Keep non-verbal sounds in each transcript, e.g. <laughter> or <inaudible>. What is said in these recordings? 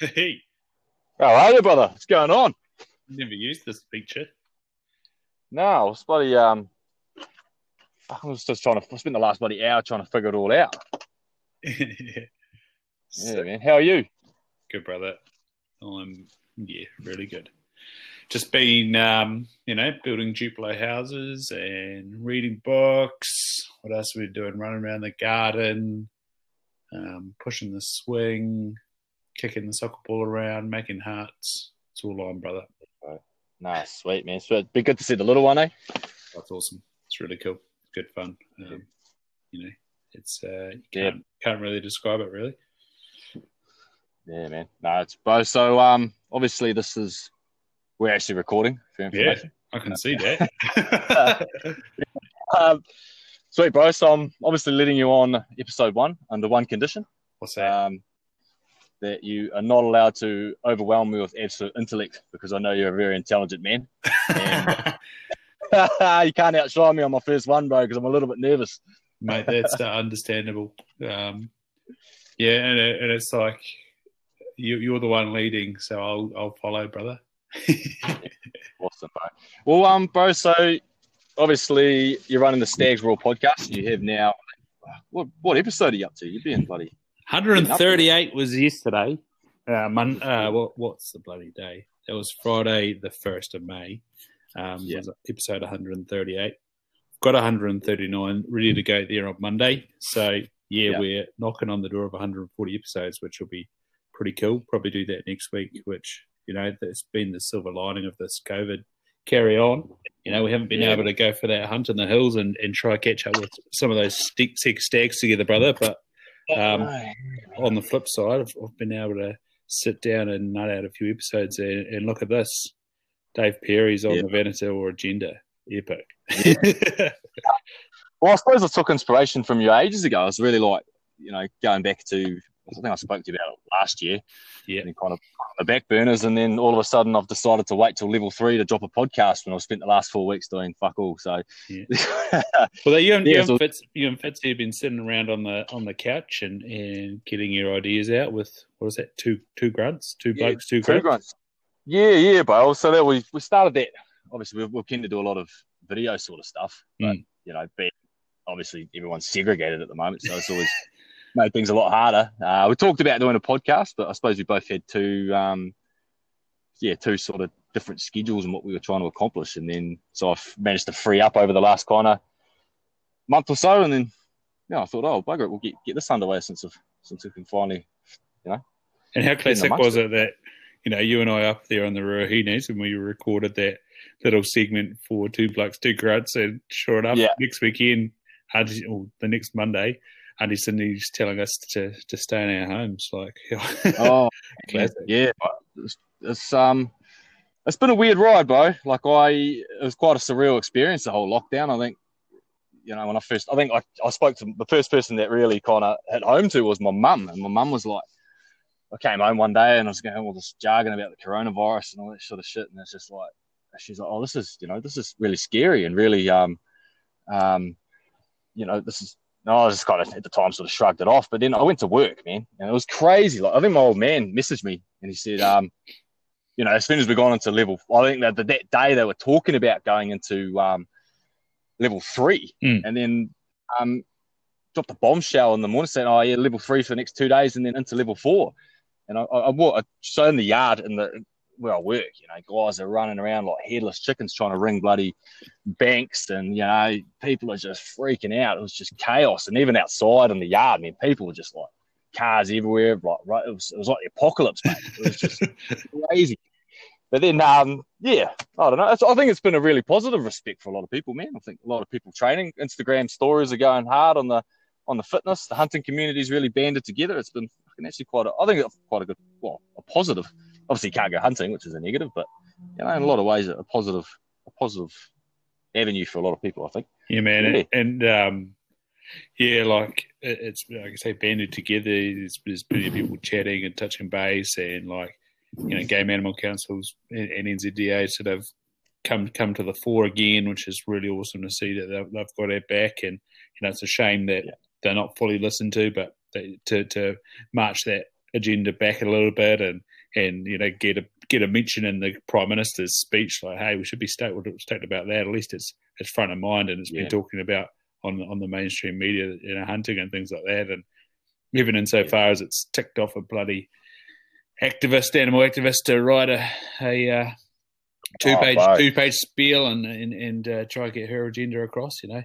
Hey, How are you, brother? What's going on? never used this feature. No, it's bloody um. I was just trying to. I spent the last bloody hour trying to figure it all out. <laughs> yeah. Yeah, man. How are you? good, brother. I'm yeah, really good. Just been, um, you know, building Duplo houses and reading books. What else are we doing? Running around the garden, um, pushing the swing, kicking the soccer ball around, making hearts. It's all on, brother. Nice, sweet man. Sweet. Be good to see the little one, eh? That's awesome. It's really cool. Good fun. Um, you know, it's uh, you Yeah. can't, can't really describe it really. Yeah, man. No, it's bro. So um, obviously this is we're actually recording for information. I can see that. <laughs> <laughs> Um, sweet, bro. So I'm obviously letting you on episode one under one condition. What's that? Um, that you are not allowed to overwhelm me with absolute intellect because I know you're a very intelligent man. and- <laughs> you can't outshine me on my first one, bro, because I'm a little bit nervous. Mate, that's uh, understandable. Um, yeah, and, it, and it's like you, you're the one leading, so I'll I'll follow, brother. <laughs> Awesome, bro. Well, um, bro, so obviously you're running the Stags Roar podcast. You have now what what episode are you up to? You're being bloody 138 was yesterday. Uh, mon- uh, what, what's the bloody day? That was Friday, the 1st of May. Um, Yeah. was episode 138. Got 139 ready to go there on Monday. So, yeah, Yeah. we're knocking on the door of 140 episodes, which will be pretty cool. Probably do that next week, which, you know, that's been the silver lining of this COVID carry on. You know, we haven't been Yeah. able to go for that hunt in the hills and, and try catch up with some of those stick, six stags together, brother. But um, on the flip side, I've, I've been able to sit down and nut out a few episodes and, and look at this. Dave Perry's on Yeah. the Venator agenda. Epic. <laughs> Well, I suppose I took inspiration from you ages ago. I was really like, you know, going back to I think I spoke to you about it last year. Yeah. And kind of on the back burners, and then all of a sudden I've decided to wait till level three to drop a podcast when I've spent the last four weeks doing fuck all. So Yeah. <laughs> well, you and, Yeah, you, and so- Fitz, you and Fitz have been sitting around on the on the couch and, and getting your ideas out with what is that? Two two grunts, two Yeah, blokes, two Two grunts. grunts. Yeah, yeah, bro. So that we we started that. Obviously, we're, we're keen to do a lot of video sort of stuff, but Mm. you know, be obviously everyone's segregated at the moment, so it's always made things a lot harder. Uh, we talked about doing a podcast, but I suppose we both had two, um, yeah, two sort of different schedules and what we were trying to accomplish, and then so I've managed to free up over the last kind of month or so, and then yeah, I thought, oh bugger it, we'll get get this underway since of since we can finally you know. And how classic was it that you know you and I up there on the Ruahines and we recorded that little segment for two blokes, two grunts, and sure enough, Yeah. next weekend, or the next Monday, Auntie Cindy's telling us to to stay in our homes. Like, <laughs> oh Classic. yeah, it's, it's um, it's been a weird ride, bro. Like I, it was quite a surreal experience. The whole lockdown. I think, you know, when I first, I think I, I spoke to the first person that really kind of hit home to was my mum, and my mum was like, I came home one day and I was going all this jargon about the coronavirus and all that sort of shit, and it's just like, she's like, oh, this is, you know, this is really scary and really, um, um, you know, this is. No, I just kind of at the time sort of shrugged it off, but then I went to work, man, and it was crazy. Like I think my old man messaged me and he said, um, you know, as soon as we got into level, I think that the, that day they were talking about going into um, level three, Mm. and then um, dropped a bombshell in the morning saying, "Oh yeah, level three for the next two days, and then into level four. And I, I, I I so in the yard in the where I work, you know, guys are running around like headless chickens trying to ring bloody banks, and you know, people are just freaking out. It was just chaos, and even outside in the yard, I mean, people were just like cars everywhere, like right, it was, it was like the apocalypse, mate. It was just <laughs> crazy. But then, um, yeah, I don't know. It's, I think it's been a really positive respect for a lot of people, man. I think a lot of people training. Instagram stories are going hard on the on the fitness. The hunting community's really banded together. It's been actually quite. A, I think it's quite a good, well, a positive. Obviously, you can't go hunting, which is a negative, but you know, in a lot of ways, a positive, a positive avenue for a lot of people. I think. Yeah, man, Yeah. and, and um, yeah, like it's like I say, banded together. There's, there's plenty of people chatting and touching base, and like you know, game animal councils and, and NZDA sort of come come to the fore again, which is really awesome to see that they've, they've got our back. And you know, it's a shame that Yeah. they're not fully listened to, but they, to to march that agenda back a little bit and and you know get a get a mention in the prime minister's speech like hey we should be stoked, stoked about that at least it's it's front of mind and it's yeah. been talking about on on the mainstream media you know hunting and things like that and even insofar yeah. as it's ticked off a bloody activist animal activist to write a a uh, two page oh, two page spiel and and, and uh, try to get her agenda across you know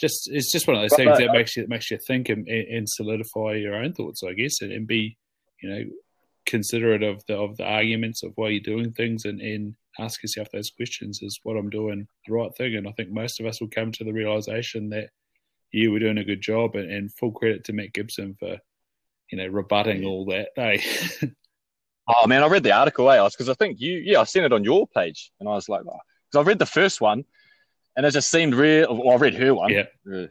just it's just one of those but, things that makes you makes you think and, and solidify your own thoughts, I guess, and, and, be you know considerate of the of the arguments of why you're doing things, and, and ask yourself those questions: Is what I'm doing the right thing? And I think most of us will come to the realization that you were doing a good job, and, and full credit to Matt Gibson for you know rebutting yeah. all that. Hey. <laughs> oh man, I read the article, eh? I was because I think you, yeah, I seen it on your page, and I was like, because oh. I read the first one and it just seemed real. Well, I read her one, yeah.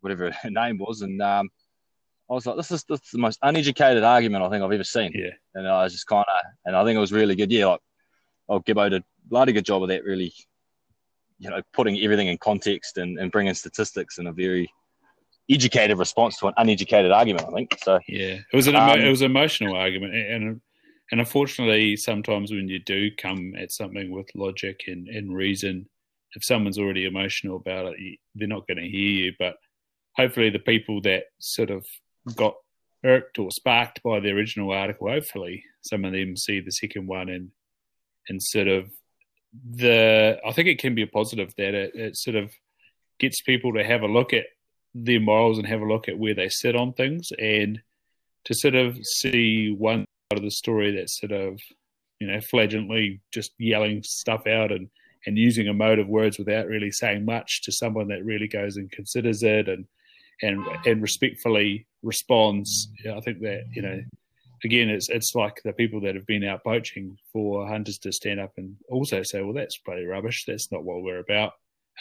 Whatever her name was, and um, I was like, this is, this is the most uneducated argument I think I've ever seen. Yeah, and I was just kind of, and I think it was really good. Yeah, like, oh, Gibbo did a bloody good job of that. Really, you know, putting everything in context and, and bringing statistics in a very educated response to an uneducated argument. I think so. Yeah, it was an emo- um, it was an emotional argument, and and unfortunately, sometimes when you do come at something with logic and, and reason, if someone's already emotional about it, they're not going to hear you. But hopefully, the people that sort of got irked or sparked by the original article, hopefully, some of them see the second one and and sort of the. I think it can be a positive that it, it sort of gets people to have a look at their morals and have a look at where they sit on things and to sort of see one part of the story that's sort of you know flagellantly just yelling stuff out and and using a mode of words without really saying much to someone that really goes and considers it and and and respectfully responds. I think that you know, again, it's it's like the people that have been out poaching for hunters to stand up and also say, "Well, that's bloody rubbish. That's not what we're about."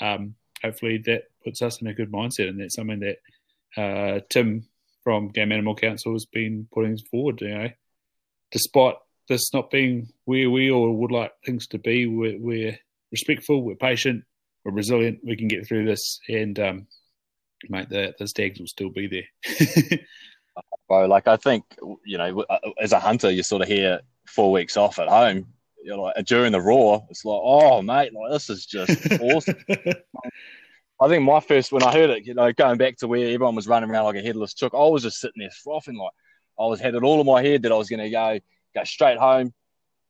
Um, hopefully, that puts us in a good mindset, and that's something that uh, Tim from Game Animal Council has been putting forward. You know, despite this not being where we all would like things to be, we're, we're respectful, we're patient, we're resilient, we can get through this, and um, mate, the the stags will still be there. <laughs> Bro, like I think you know, uh, as a hunter, you sort of hear four weeks off at home. You're like uh, during the raw, it's like, oh mate, like this is just <laughs> awesome. I think my first when I heard it, you know, going back to where everyone was running around like a headless chook, I was just sitting there frothing like I was had it all in my head that I was going to go go straight home,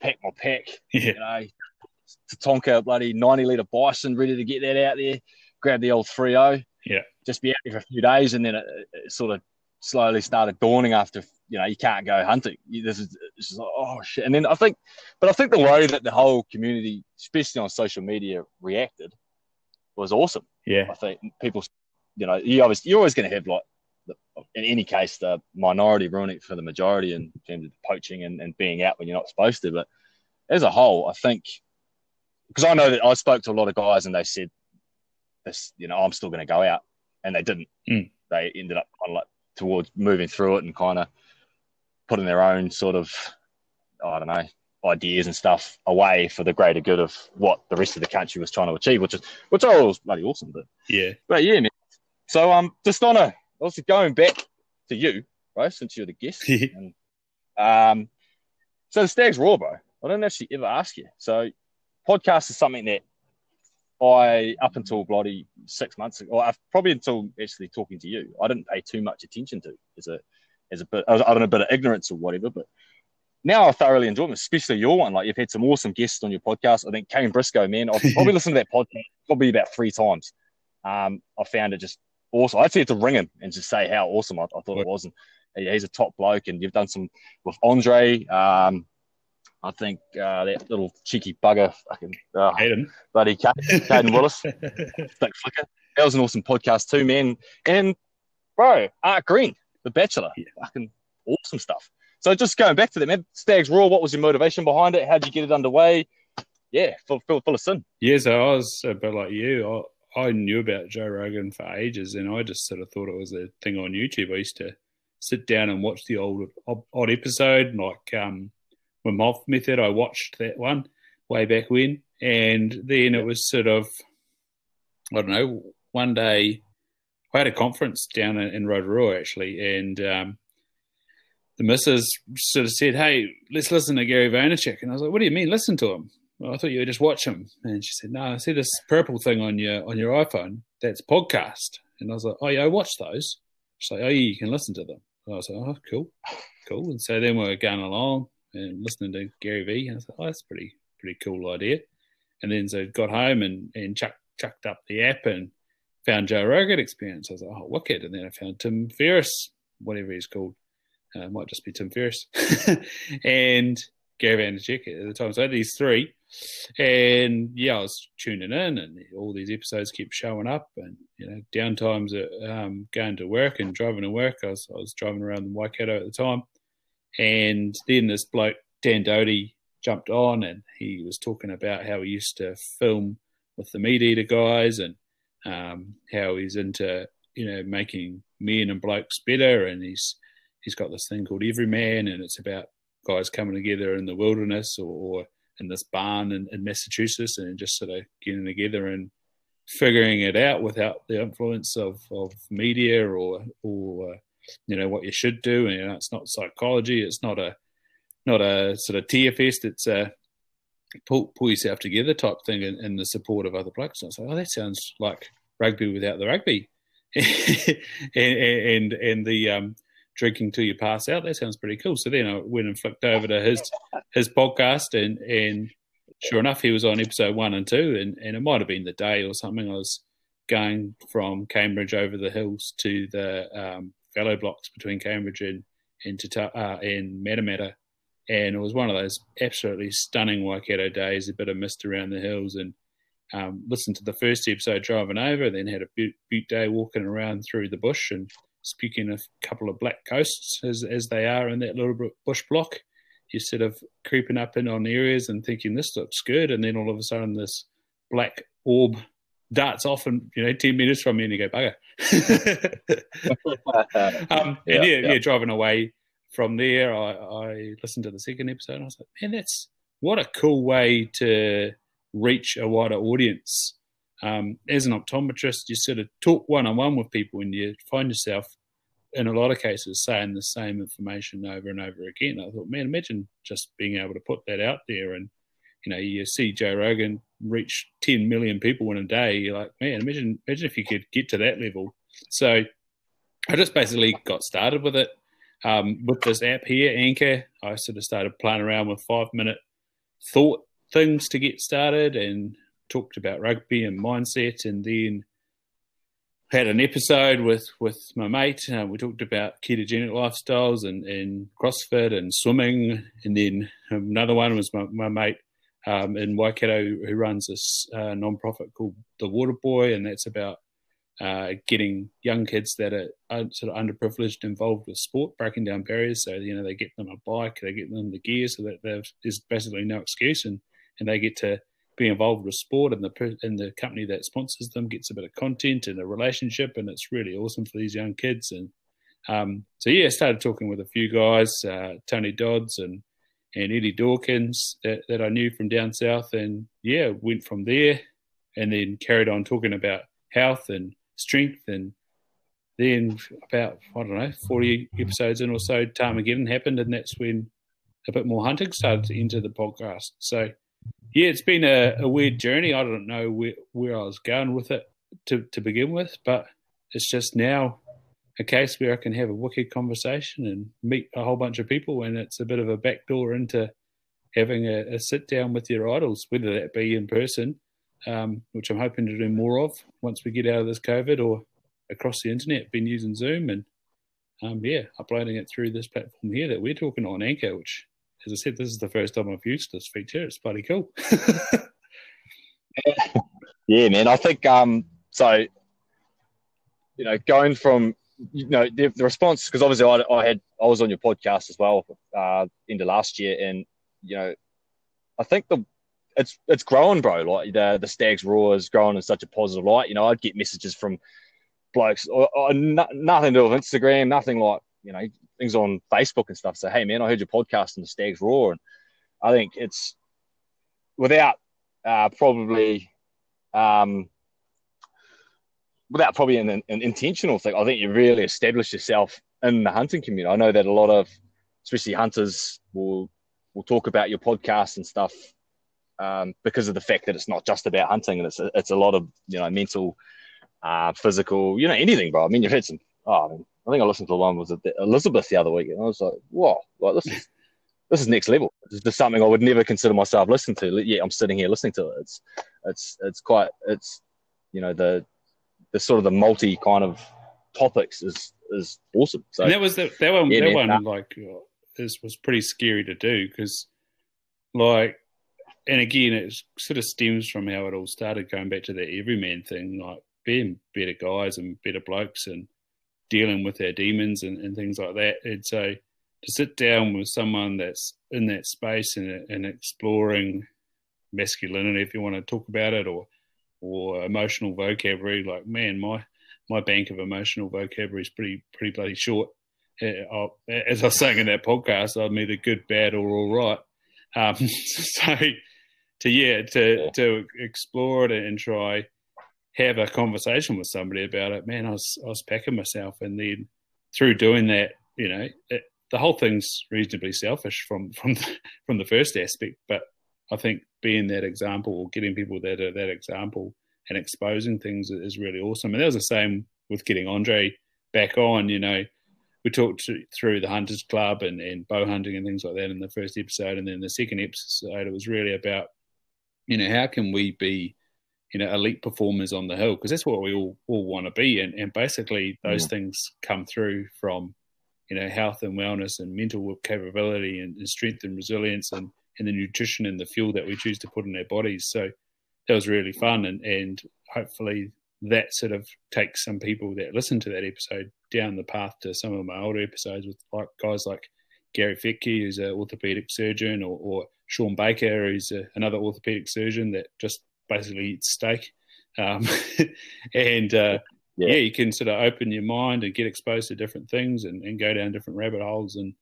pack my pack, yeah. you know, to Tonka bloody 90 litre bison ready to get that out there, grab the old three o, Yeah. Just be out there for a few days. And then it, it, sort of slowly started dawning after, you know, you can't go hunting. This is just like, oh shit. And then I think, but I think the way that the whole community, especially on social media, reacted was awesome. Yeah. I think people, you know, you always, you're always going to have like, in any case, the minority ruining it for the majority in terms of poaching and, and being out when you're not supposed to. But as a whole, I think because I know that I spoke to a lot of guys and they said this, you know, I'm still going to go out, and they didn't. Mm. They ended up kind of like towards moving through it and kind of putting their own sort of, I don't know, ideas and stuff away for the greater good of what the rest of the country was trying to achieve, which is which I was bloody awesome. But yeah, but yeah, man. So um, just on a also going back to you, right? Since you're the guest, <laughs> and, um, so the Stags Roar, bro. I don't actually ever ask you. So podcast is something that I, up until bloody six months ago, or probably until actually talking to you, I didn't pay too much attention to as a, as a bit, I don't know, a bit of ignorance or whatever. But now I thoroughly enjoy them, especially your one. Like you've had some awesome guests on your podcast. I think Kane Briscoe, man, I've <laughs> probably listened to that podcast probably about three times. Um, I found it just awesome. I actually had to ring him and just say how awesome I, I thought it was. And he's a top bloke, and you've done some with Andre. Um, I think uh, that little cheeky bugger, fucking uh, Hayden, bloody Caden Willis, <laughs> Stick Flicker. That was an awesome podcast too, man. And bro, Art Green, The Bachelor, yeah. fucking awesome stuff. So just going back to that, man, Stags Roar. What was your motivation behind it? How'd you get it underway? Yeah, full, full, full of sin. Yeah, so I was a bit like you. I, I knew about Joe Rogan for ages, and I just sort of thought it was a thing on YouTube. I used to sit down and watch the old odd episode, like um, Wim Hof method. I watched that one way back when, and then it was sort of I don't know. One day, I had a conference down in, Rotorua actually, and um, the missus sort of said, "Hey, let's listen to Gary Vaynerchuk," and I was like, "What do you mean, listen to him?" Well, I thought you would just watch him, and she said, "No, I see this purple thing on your on your iPhone. That's podcast." And I was like, "Oh yeah, I watch those." She's like, "Oh yeah, you can listen to them." And I was like, "Oh, cool, cool." And so then we're going along and listening to Gary V, and I like, "Oh, that's pretty pretty cool idea." And then so got home and and chucked chucked up the app and found Joe Rogan Experience. I was like, "Oh, wicked!" And then I found Tim Ferriss, whatever he's called uh, might just be Tim Ferriss <laughs> and Gary Vaynerchuk at the time. So these three, and yeah, I was tuning in, and all these episodes kept showing up. And you know, downtimes at um, going to work and driving to work. I was I was driving around the Waikato at the time, and then this bloke Dan Doty jumped on, and he was talking about how he used to film with the meat eater guys, and um, how he's into you know making men and blokes better, and he's he's got this thing called Everyman, and it's about guys coming together in the wilderness or, or in this barn in, in, Massachusetts and just sort of getting together and figuring it out without the influence of, of media or or uh, you know what you should do. And you know, it's not psychology. It's not a not a sort of tear fest. It's a pull, pull yourself together type thing in, in the support of other blokes And I was like, oh, that sounds like rugby without the rugby. <laughs> and, and and the um, drinking till you pass out. That sounds pretty cool. So then I went and flicked over to his his podcast, and and sure enough, he was on episode one and two, and and it might have been the day or something. I was going from Cambridge over the hills to the um, fallow blocks between Cambridge and and, Tata, uh, and Matamata, and it was one of those absolutely stunning Waikato days. A bit of mist around the hills, and um, listened to the first episode driving over. Then had a butte, day walking around through the bush and speaking a couple of black coasts as as they are in that little bush block, you're sort of creeping up in on areas and thinking this looks good, and then all of a sudden this black orb darts off and you know ten meters from you, and you go bugger. <laughs> um, yeah, and yeah, yeah, yeah, driving away from there, I, I listened to the second episode, and I was like, man, that's what a cool way to reach a wider audience um, as an optometrist, you sort of talk one on one with people and you find yourself, in a lot of cases, saying the same information over and over again. I thought, man, imagine just being able to put that out there and, you know, you see Joe Rogan reach 10 million people in a day. You're like, man, imagine, imagine if you could get to that level. So I just basically got started with it. Um, with this app here, Anchor, I sort of started playing around with five minute thought things to get started and talked about rugby and mindset, and then had an episode with with my mate. Uh, we talked about ketogenic lifestyles and, and CrossFit and swimming, and then another one was my, my mate um, in Waikato who runs this uh, non-profit called the Water Boy, and that's about uh, getting young kids that are sort of underprivileged involved with sport, breaking down barriers. So you know they get them a bike, they get them the gear, so that there's basically no excuse, and and they get to be involved with sport, and the and the company that sponsors them gets a bit of content and a relationship, and it's really awesome for these young kids. And um, so yeah, I started talking with a few guys, uh, Tony Dodds and and Eddie Dawkins that, that I knew from down south, and yeah, went from there, and then carried on talking about health and strength, and then about I don't know forty episodes in or so, Tahrmageddon happened, and that's when a bit more hunting started to enter the podcast. So yeah, it's been a, a weird journey. I don't know where, where I was going with it to, to begin with, but it's just now a case where I can have a wicked conversation and meet a whole bunch of people, and it's a bit of a backdoor into having a, a sit down with your idols, whether that be in person, um, which I'm hoping to do more of once we get out of this COVID, or across the internet. Been using Zoom and um, yeah, uploading it through this platform here that we're talking on Anchor, which as I said, this is the first time I've used this feature. It's bloody cool. <laughs> yeah, man. I think um, so. You know, going from you know the, the response because obviously I, I, had I was on your podcast as well uh, into last year, and you know, I think the it's it's growing, bro. Like the the Stags roar is growing in such a positive light. You know, I'd get messages from blokes or, or no, nothing to do with Instagram, nothing like you know things on Facebook and stuff. Say, hey man, I heard your podcast and the Stags roar, and I think it's without uh, probably um, without probably an, an, intentional thing. I think you really establish yourself in the hunting community. I know that a lot of especially hunters, will will talk about your podcast and stuff um, because of the fact that it's not just about hunting and it's a, it's a lot of you know mental, uh, physical, you know anything, bro. I mean, you've had some. Oh, I, mean, I think I listened to one was Elizabeth the other week, and I was like, "Whoa, like this is <laughs> this is next level. This is something I would never consider myself listening to. Yeah, I'm sitting here listening to it. It's it's it's quite it's you know the the sort of the multi kind of topics is is awesome. So and that was the, that one. Yeah, that man, one like this was pretty scary to do because like and again, it sort of stems from how it all started, going back to the everyman thing, like being better guys and better blokes and dealing with our demons and, and things like that. And so to sit down with someone that's in that space and, and exploring masculinity, if you want to talk about it, or or emotional vocabulary, like man, my my bank of emotional vocabulary is pretty pretty bloody short. Uh, as I was saying in that podcast, I'm either good, bad, or all right. Um, <laughs> so to yeah to yeah. to explore it and try have a conversation with somebody about it. Man, I was I was packing myself, and then through doing that, you know, it, the whole thing's reasonably selfish from from the, <laughs> from the first aspect, but I think being that example or getting people that are that example and exposing things is really awesome. And that was the same with getting Andre back on. You know, we talked to, through the Hunters Club and, and bow hunting and things like that in the first episode, and then the second episode it was really about you know, how can we be, you know, elite performers on the hill? Because that's what we all, all want to be. And, and basically, those mm. things come through from, you know, health and wellness and mental capability and, and, strength and resilience and, and the nutrition and the fuel that we choose to put in our bodies. So that was really fun. And, and hopefully, that sort of takes some people that listen to that episode down the path to some of my older episodes with like guys like Gary Fettke, who's an orthopedic surgeon, or, or Shawn Baker, who's a, another orthopedic surgeon that just basically eats steak. Um, <laughs> and uh, yeah. yeah. you can sort of open your mind and get exposed to different things and, and go down different rabbit holes, and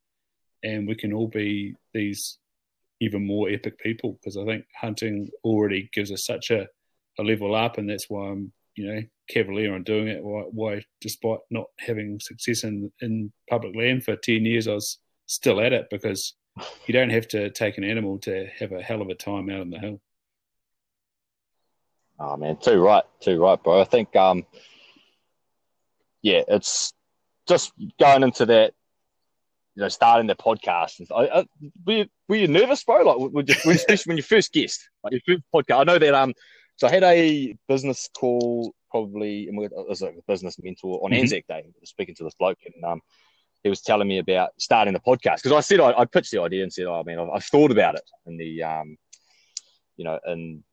and we can all be these even more epic people because I think hunting already gives us such a, a level up, and that's why I'm you know cavalier on doing it. Why, why despite not having success in in public land for ten years, I was still at it because you don't have to take an animal to have a hell of a time out on the hill. Oh man, too right, too right, bro. I think, um, yeah, it's just going into that, you know, starting the podcast. And I, I, were, you, were you nervous, bro? Like, when you, especially when you first guest, like your first podcast. I know that. Um, so I had a business call probably as a business mentor on mm-hmm. Anzac Day, speaking to this bloke, and um, he was telling me about starting the podcast because I said I, I, pitched the idea and said, "Oh, I mean, I've, I've, thought about it in the, um, you know, in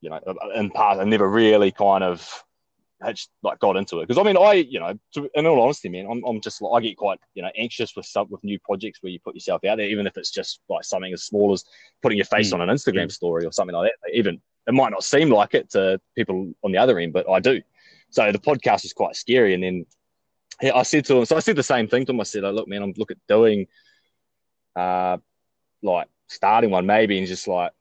you know, in part, I never really kind of like got into it because I mean, I, you know, to, in all honesty, man, I'm, I'm just I get quite you know anxious with some with new projects where you put yourself out there, even if it's just like something as small as putting your face mm. on an Instagram story or something like that. Even it might not seem like it to people on the other end, but I do. So the podcast is quite scary, and then yeah, I said to him, so I said the same thing to him. I said, oh, look, man, I'm look at doing, uh, like starting one maybe, and just like,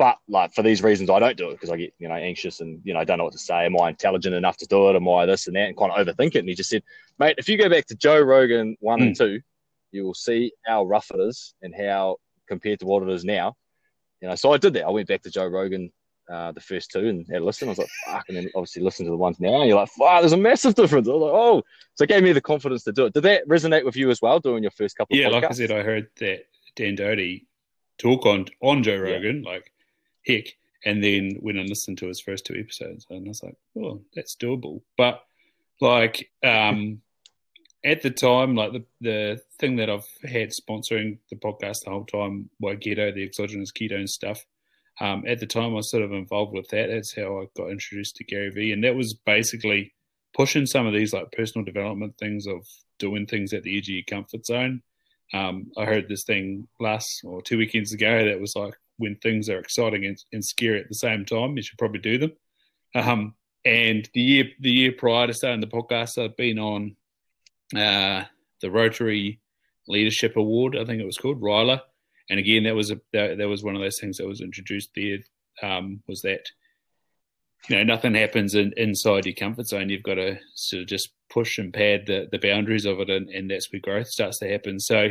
but like for these reasons, I don't do it because I get you know anxious and you know I don't know what to say. Am I intelligent enough to do it? Am I this and that? And kind of overthink it. And he just said, mate, if you go back to Joe Rogan one mm. and hmm. two, you will see how rough it is and how compared to what it is now. You know, so I did that. I went back to Joe Rogan uh, the first two and had a listen. I was like, fuck, and then obviously listen to the ones now, and you're like, wow, there's a massive difference. I was like, oh, so it gave me the confidence to do it. Did that resonate with you as well, doing your first couple? Yeah, like I said, I heard that Dan Doty talk on on Joe Rogan, yeah. like heck, and then went and listened to his first two episodes, and I was like, oh, that's doable. But like, um, <laughs> at the time, like the the thing that I've had sponsoring the podcast the whole time, Waighetto, the exogenous ketone stuff um, at the time, I was sort of involved with that. That's how I got introduced to Gary Vee, and that was basically pushing some of these like personal development things of doing things at the edge of your comfort zone. Um, I heard this thing last or two weekends ago that was like when things are exciting and, and scary at the same time, you should probably do them. Um, and the year the year prior to starting the podcast, I've been on uh, the Rotary Leadership Award, I think it was called Ryla, and again, that was a that, that was one of those things that was introduced there. Um, was that you know nothing happens in, inside your comfort zone. You've got to sort of just push and pad the, the boundaries of it, and, and that's where growth starts to happen. So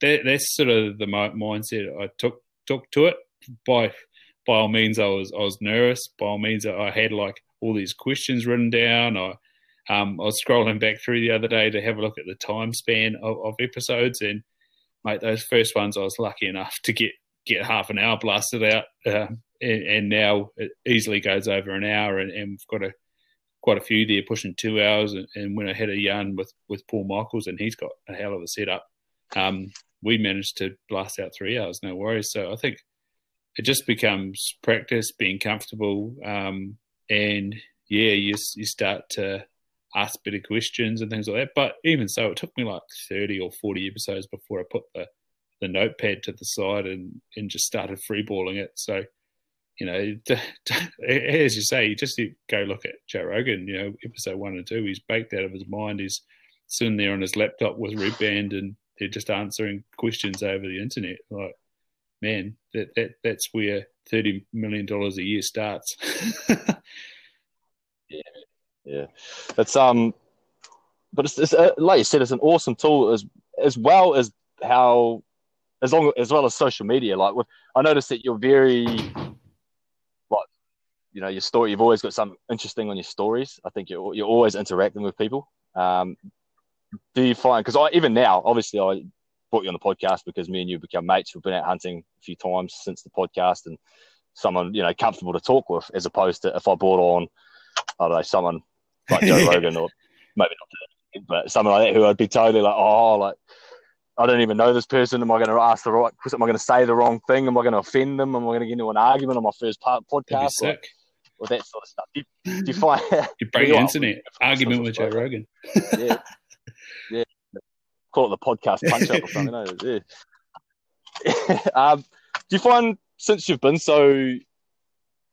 that, that's sort of the mindset I took took to it. By by all means, I was I was nervous. By all means, I had like all these questions written down. I um, I was scrolling back through the other day to have a look at the time span of, of episodes, and mate, those first ones I was lucky enough to get get half an hour blasted out, uh, and, and, now it easily goes over an hour, and, and we've got a quite a few there pushing two hours. And, and, when I had a yarn with with Paul Michaels, and he's got a hell of a setup, um, we managed to blast out three hours, no worries. So I think it just becomes practice, being comfortable, um, and yeah, you you start to ask better questions and things like that. But even so, it took me like thirty or forty episodes before I put the the notepad to the side and and just started freeballing it. So you know, <laughs> as you say, you just go look at Joe Rogan. You know, episode one and two, he's baked out of his mind. He's sitting there on his laptop with Redban, and they're just answering questions over the internet. Like, man, that that that's where thirty million dollars a year starts. <laughs> yeah, yeah, it's um, but it's, it's uh, like you said, it's an awesome tool as as well as how as long as well as social media. Like, with, I noticed that you're very like you know your story. You've always got something interesting on your stories. I think you're you're always interacting with people. Um, do you find because I even now, obviously, I brought you on the podcast because me and you become mates. We've been out hunting a few times since the podcast, and someone you know comfortable to talk with, as opposed to if I brought on, I don't know, someone like Joe <laughs> Rogan or maybe not, but someone like that who I'd be totally like, oh, like I don't even know this person. Am I going to ask the right? Am I going to say the wrong thing? Am I going to offend them? Am I going to get into an argument on my first part, podcast? Or, or, that sort of stuff. Do you, do you find <laughs> <laughs> you break the internet argument with Joe Rogan? yeah. Call it the podcast punch up or something. Yeah. <laughs> um, do you find since you've been so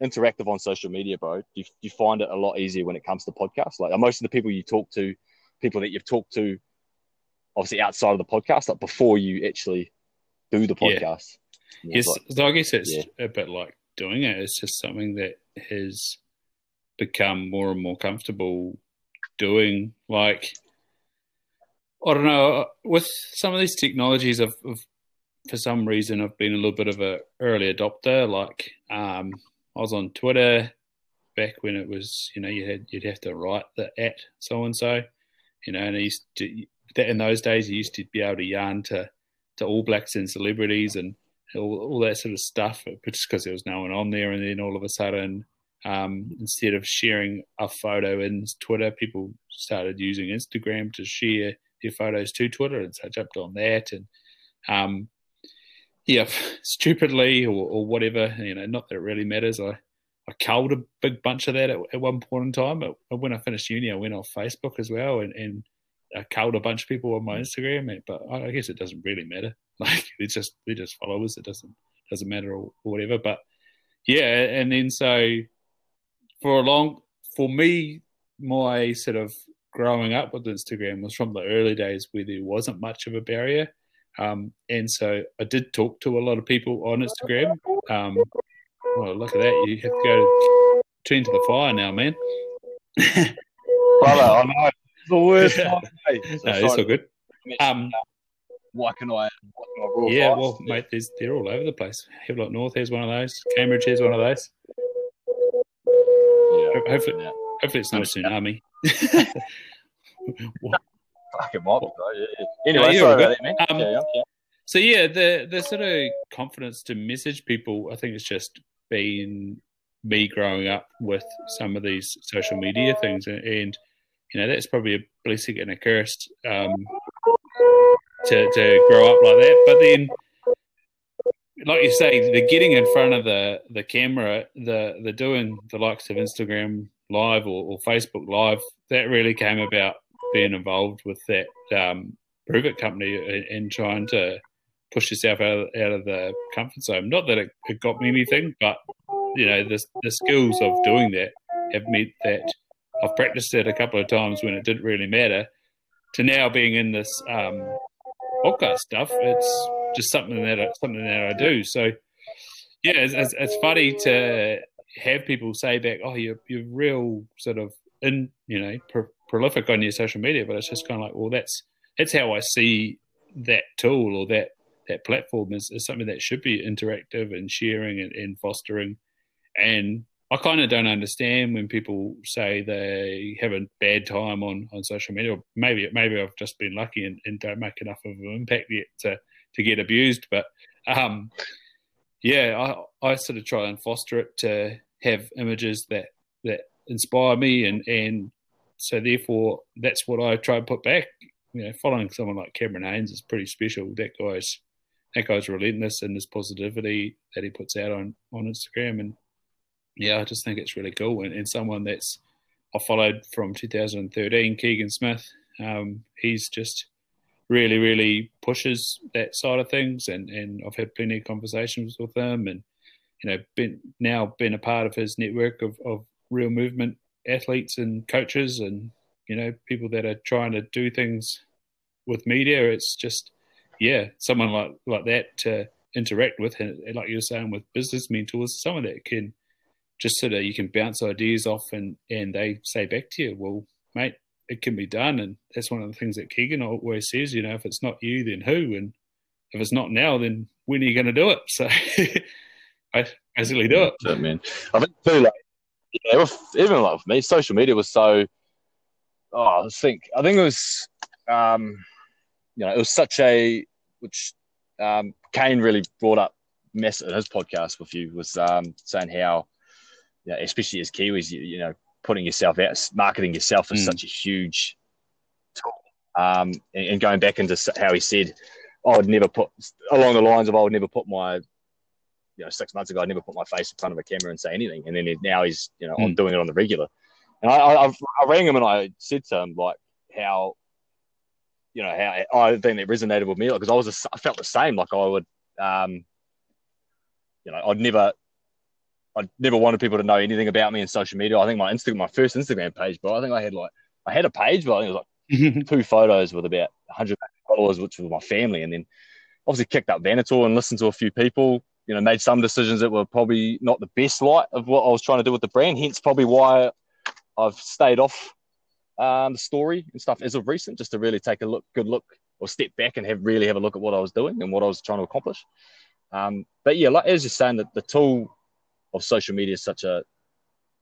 interactive on social media, bro, do you, do you find it a lot easier when it comes to podcasts? Like most of the people you talk to, people that you've talked to, obviously outside of the podcast, like before you actually do the podcast. Yeah. Yes, like, so I guess it's yeah. a bit like doing it. It's just something that has become more and more comfortable doing. Like, I don't know, with some of these technologies, I've, I've for some reason I've been a little bit of a early adopter. Like, um, I was on Twitter back when it was, you know, you had you'd have to write the at so and so, you know, and I used to that in those days you used to be able to yarn to to All Blacks and celebrities and all, all that sort of stuff, just because there was no one on there, and then all of a sudden. Um, instead of sharing a photo in Twitter, people started using Instagram to share their photos to Twitter, and so I jumped on that. And um, yeah, <laughs> stupidly or, or, whatever, you know, not that it really matters. I I culled a big bunch of that at, at one point in time. But when I finished uni, I went off Facebook as well, and, and I culled a bunch of people on my Instagram, but I guess it doesn't really matter. <laughs> Like it's just they're just followers. It doesn't doesn't matter or, or whatever. But yeah, and then so for a long for me, my sort of growing up with Instagram was from the early days where there wasn't much of a barrier. Um, and so I did talk to a lot of people on Instagram. Um, well, look at that. You have to go turn to the fire now, man. Brother, I know It's the worst no, it's all good. Um, what can I? What can I yeah, well, mate, they're all over the place. Havelock North has one of those. Cambridge has one of those. Yeah, hopefully, yeah. hopefully it's not a tsunami. Fucking mob, yeah. Anyway, sorry about that, man. Um, yeah, yeah. So yeah, the the sort of confidence to message people, I think it's just been me growing up with some of these social media things, and you know that's probably a blessing and a curse um, to to grow up like that. But then, like you say, the getting in front of the the camera, the the doing the likes of Instagram Live or, or Facebook Live, that really came about being involved with that um, Pruvit company and, and trying to push yourself out of, out of the comfort zone. Not that it, it got me anything, but you know the the skills of doing that have meant that I've practiced it a couple of times when it didn't really matter. To now being in this um, podcast stuff, it's just something that I, something that I do. So yeah, it's, it's, it's funny to have people say back, "Oh, you're you're real sort of in you know pro- prolific on your social media," but it's just kind of like, well, that's that's how I see that tool or that that platform is, is something that should be interactive and sharing and, and fostering. And I kind of don't understand when people say they have a bad time on, on social media. Or maybe maybe I've just been lucky and, and don't make enough of an impact yet to to get abused. But um, yeah, I, I sort of try and foster it to have images that that inspire me, and and so therefore that's what I try and put back. You know, following someone like Cameron Hanes is pretty special. That guy's that guy's relentless in his positivity that he puts out on on Instagram, and yeah, I just think it's really cool. And, and someone that's I followed from 2013, Keegan Smith. Um, he's just really, really pushes that side of things, and and I've had plenty of conversations with him, and you know, been now been a part of his network of, of real movement athletes and coaches, and you know, people that are trying to do things with media. It's just, yeah, someone like like that to interact with, like you're saying with business mentors, someone that can just sort of you can bounce ideas off, and and they say back to you, well, mate, it can be done. And that's one of the things that Keegan always says, you know, if it's not you, then who? And if it's not now, then when are you going to do it? So <laughs> I basically do it. man. I think too, like, yeah, even like for me, social media was so, oh, I think, I think it was, um, you know, it was such a, which um, Kane really brought up mess in his podcast with you was um, saying how, you know, especially as Kiwis, you, you know, putting yourself out, marketing yourself is mm. such a huge tool. Um, and, and, going back into how he said, I would never put along the lines of I would never put my, you know, six months ago I'd never put my face in front of a camera and say anything, and then now he's you know mm. doing it on the regular. And I, I, I rang him and I said to him like how, you know, how I think that resonated with me because I was a, I felt the same. Like I would, um, you know, I'd never I never wanted people to know anything about me in social media. I think my Instagram, my first Instagram page, but I think I had like I had a page, but I think it was like <laughs> two photos with about 100 followers, which was my family, and then obviously kicked up Venator and listened to a few people. You know, made some decisions that were probably not the best light of what I was trying to do with the brand. Hence, probably why I've stayed off um, the story and stuff as of recent, just to really take a look, good look, or step back and have really have a look at what I was doing and what I was trying to accomplish. Um, but yeah, like as you're saying, that the tool of social media is such a,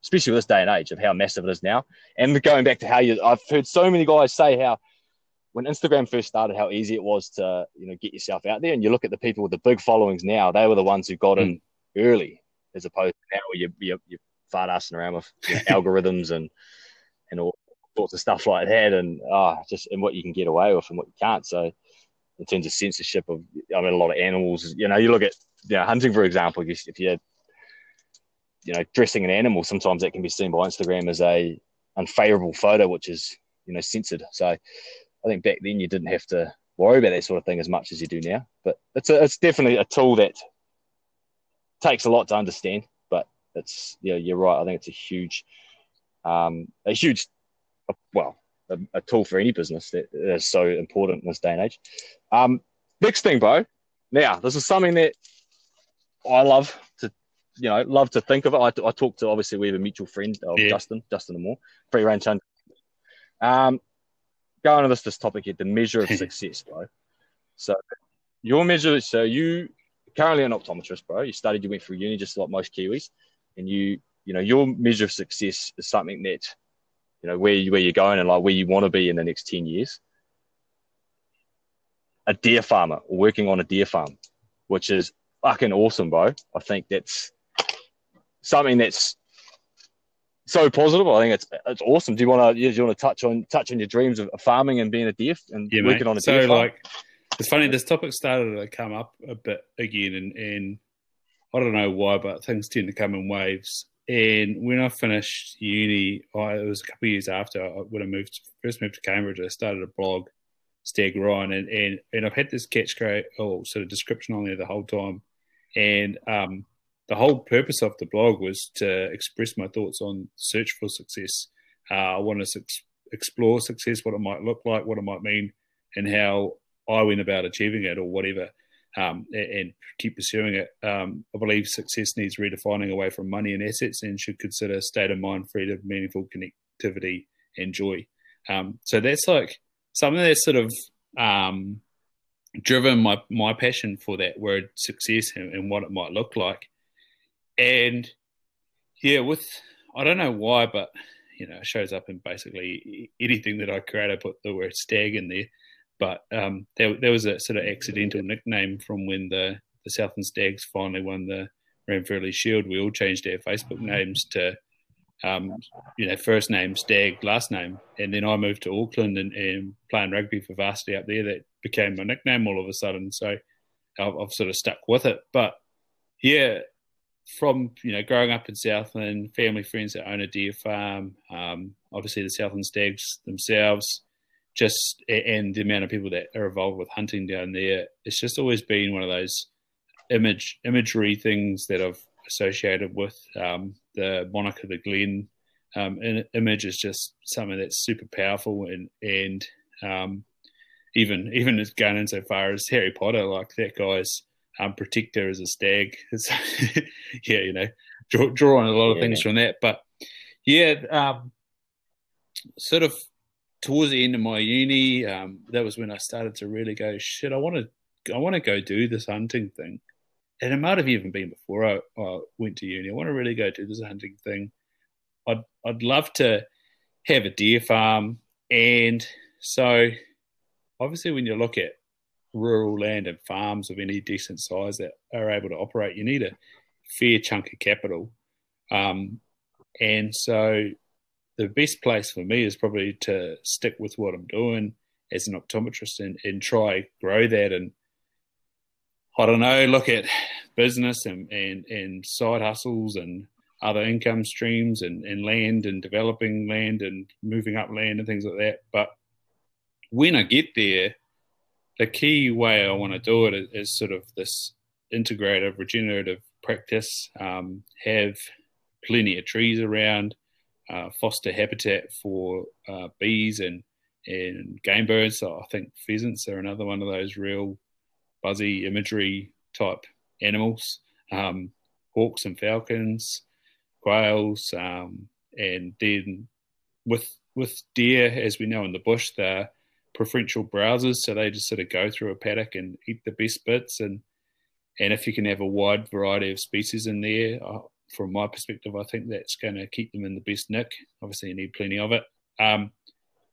especially with this day and age of how massive it is now. And going back to how you, I've heard so many guys say how when Instagram first started, how easy it was to you know get yourself out there. And you look at the people with the big followings now; they were the ones who got in mm. early, as opposed to now where you you you're fart assing around with you know, <laughs> algorithms and and all sorts of stuff like that, and ah, oh, just and what you can get away with and what you can't. So in terms of censorship of, I mean, a lot of animals. You know, you look at you know hunting for example. If you had you know, dressing an animal, sometimes that can be seen by Instagram as a unfavorable photo, which is, you know, censored. So I think back then you didn't have to worry about that sort of thing as much as you do now. But it's a, it's definitely a tool that takes a lot to understand. But it's yeah, you're right. I think it's a huge, um, a huge, well, a, a tool for any business that is so important in this day and age. Um, next thing, bro. Now, this is something that I love to you know, love to think of it. I, I talked to obviously we have a mutual friend of yeah. Justin, Justin Moore, free range hunter. Um, going on this this topic here, the measure of <laughs> success, bro. So your measure, so you currently an optometrist, bro. You studied, you went through uni just like most Kiwis, and you, you know, your measure of success is something that, you know, where you, where you're going and like where you want to be in the next ten years. A deer farmer, working on a deer farm, which is fucking awesome, bro. I think that's something that's so positive. I think it's it's awesome. Do you want to do you want to touch on touch on your dreams of farming and being a deer and yeah, working mate. on a so farm? like it's funny this topic started to come up a bit again and, and I don't know why, but things tend to come in waves. And when I finished uni, I, it was a couple of years after I, when I moved first moved to Cambridge. I started a blog, Stag Ryan, and, and and I've had this catchphrase or sort of description on there the whole time. And um, the whole purpose of the blog was to express my thoughts on search for success. Uh, I wanted to ex- explore success, what it might look like, what it might mean, and how I went about achieving it or whatever, um, and, and, keep pursuing it. Um, I believe success needs redefining away from money and assets and should consider state of mind, freedom, meaningful connectivity, and joy. Um, so that's like something that's sort of um, driven my my passion for that word success and, and what it might look like. And yeah, with I don't know why, but you know, it shows up in basically anything that I create. I put the word stag in there, but um, there, there was a sort of accidental nickname from when the the Southland Stags finally won the Ranfurly Shield. We all changed our Facebook names to um, you know, first name Stag, last name, and then I moved to Auckland and, and, playing rugby for varsity up there. That became my nickname all of a sudden. So I've, I've, sort of stuck with it. But yeah, from you know growing up in Southland, family friends that own a deer farm, um, obviously the Southland Stags themselves, just and the amount of people that are involved with hunting down there, it's just always been one of those image imagery things that I've associated with um, the of the Glen. Um, image is just something that's super powerful and and um, even even as going in so far as Harry Potter, like that guy's um, protector is a stag. <laughs> Yeah, you know, draw, draw on a lot of yeah. things from that. But yeah, um, sort of towards the end of my uni, um, that was when I started to really go, shit, I want to, I want to go do this hunting thing and it might have even been before I, I, went to uni. I want to really go do this hunting thing. I'd I'd love to have a deer farm, and so obviously when you look at rural land and farms of any decent size that are able to operate, you need a fair chunk of capital, um, and so the best place for me is probably to stick with what I'm doing as an optometrist and, and try grow that and I don't know, look at business and, and, and side hustles and other income streams and, and land and developing land and moving up land and things like that. But when I get there, the key way I want to do it is, is sort of this integrative regenerative practice, um, have plenty of trees around, uh, foster habitat for uh, bees and, and game birds. So I think pheasants are another one of those real buzzy imagery type animals, um, hawks and falcons, quails, um, and then with with deer, as we know in the bush, they're preferential browsers, so they just sort of go through a paddock and eat the best bits. And and if you can have a wide variety of species in there, uh, from my perspective, I think that's going to keep them in the best nick. Obviously, you need plenty of it. Um,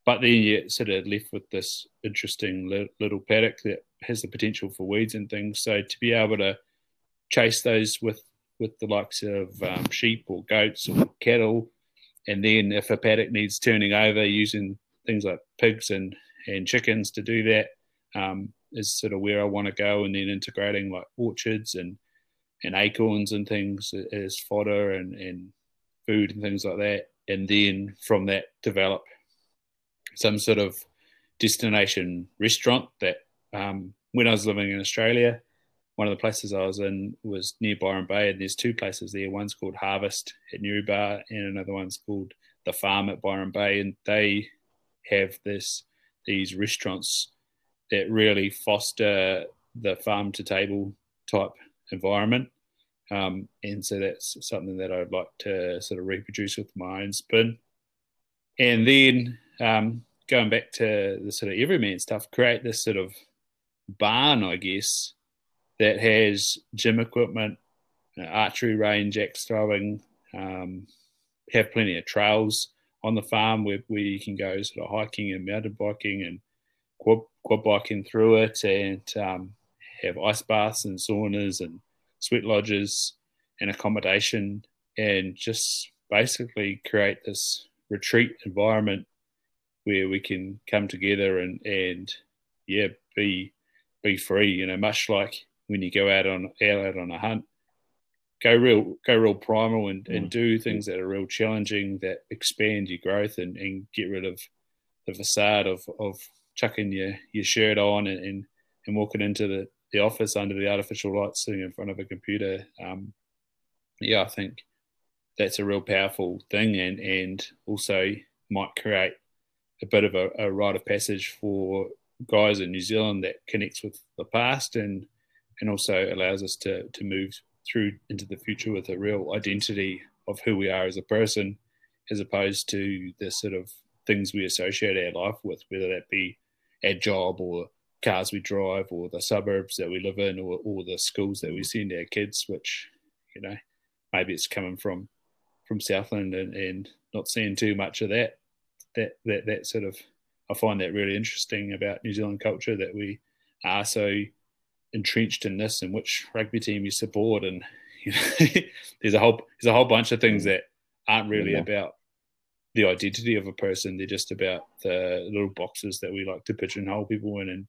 but then you're sort of left with this interesting little paddock that has the potential for weeds and things. So to be able to chase those with with the likes of um, sheep or goats or cattle, and then if a paddock needs turning over, using things like pigs and and chickens to do that um, is sort of where I want to go. And then integrating like orchards and and acorns and things as fodder and and food and things like that. And then from that develop some sort of destination restaurant that um, when I was living in Australia, one of the places I was in was near Byron Bay, and there's two places there. One's called Harvest at Newrybar, and another one's called the Farm at Byron Bay, and they have this these restaurants that really foster the farm to table type environment. Um, and so that's something that I'd like to sort of reproduce with my own spin. And then um, going back to the sort of everyman stuff, create this sort of barn, I guess, that has gym equipment, uh, archery range, axe throwing, um, have plenty of trails on the farm where, where you can go sort of hiking and mountain biking and quad, quad biking through it and um, have ice baths and saunas and sweat lodges and accommodation and just basically create this retreat environment where we can come together and and yeah be be free. You know, much like when you go out on out on a hunt, go real go real primal and, and mm. do things that are real challenging that expand your growth and, and get rid of the facade of, of chucking your, your shirt on and, and, and walking into the, the office under the artificial light sitting in front of a computer. Um, yeah, I think that's a real powerful thing and, and also might create a bit of a, a rite of passage for guys in New Zealand that connects with the past and and also allows us to to move through into the future with a real identity of who we are as a person, as opposed to the sort of things we associate our life with, whether that be our job or cars we drive or the suburbs that we live in or, or the schools that we send our kids, which, you know, maybe it's coming from from Southland and, and not seeing too much of that. That that that sort of I find that really interesting about New Zealand culture that we are so entrenched in this and which rugby team you support and <laughs> you know, there's a whole there's a whole bunch of things that aren't really yeah. about the identity of a person. They're just about the little boxes that we like to pigeonhole people in. And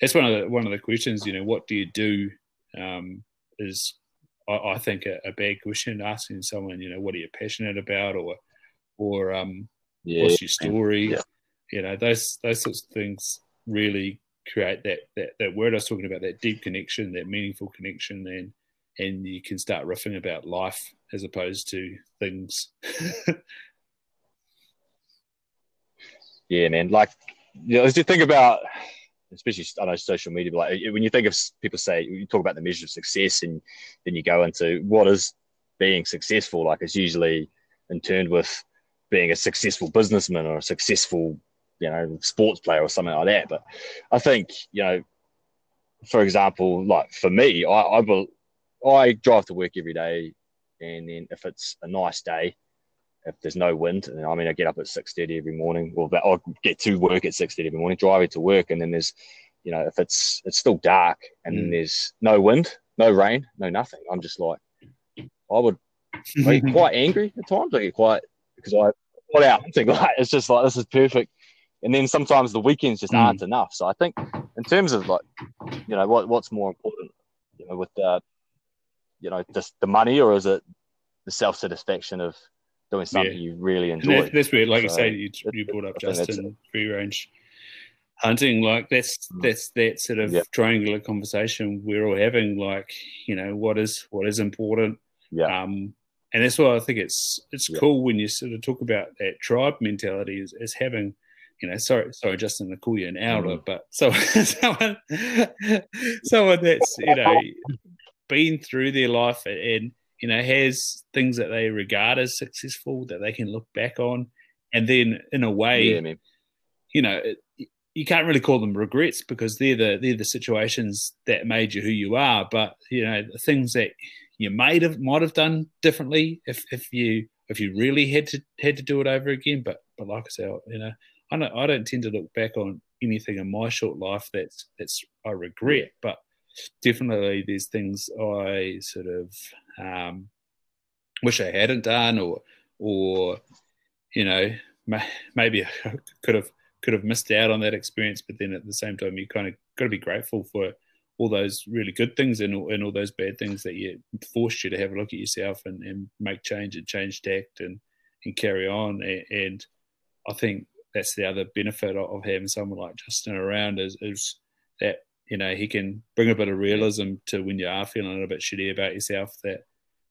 that's one of the one of the questions. You know, what do you do? Um, is I, I think a, a, bad question asking someone. You know, what are you passionate about, or or um, yeah. what's your story? Yeah. You know, those those sorts of things really create that that that word I was talking about, that deep connection, that meaningful connection, and and you can start riffing about life as opposed to things. <laughs> yeah, man. Like, you know, as you think about, especially I know social media, like when you think of people say you talk about the measure of success, and then you go into what is being successful. Like, it's usually in turn with being a successful businessman or a successful, you know, sports player or something like that. But I think you know, for example, like for me, I I, I drive to work every day, and then if it's a nice day if there's no wind. And I mean, I get up at six thirty every morning. Well, I get to work at six thirty every morning, driving to work, and then there's, you know, if it's it's still dark and mm. there's no wind, no rain, no nothing. I'm just like, I would I get <laughs> quite angry at times. I get quite because I put out hunting. <laughs> Like it's just like this is perfect. And then sometimes the weekends just mm. aren't enough. So I think in terms of like, you know, what what's more important, you know, with the, you know, just the money or is it the self satisfaction of doing something yeah. you really enjoy. That's, that's, where, like so, you say, you, you brought up Justin free range hunting. Like that's mm. that's that sort of triangular conversation we're all having. Like you know what is what is important. Yeah. Um, and that's why I think it's it's yeah. cool when you sort of talk about that tribe mentality as, as having you know, sorry, sorry, Justin, to call you an elder, mm. but so, <laughs> someone, someone that's you know been through their life and you know, has things that they regard as successful that they can look back on, and then in a way, yeah, you know, you can't really call them regrets because they're the they're the situations that made you who you are. But you know, the things that you might have might have done differently if if you if you really had to had to do it over again. But but like I said, you know, I don't I don't tend to look back on anything in my short life that's that's I regret, but definitely there's things I sort of um, wish I hadn't done, or or you know maybe I <laughs> could have could have missed out on that experience. But then at the same time, you kind of got to be grateful for all those really good things and, and all those bad things that you forced you to have a look at yourself and, and make change and change tact and and carry on. And, and I think that's the other benefit of having someone like Justin around is, is that you know, he can bring a bit of realism to when you are feeling a little bit shitty about yourself. That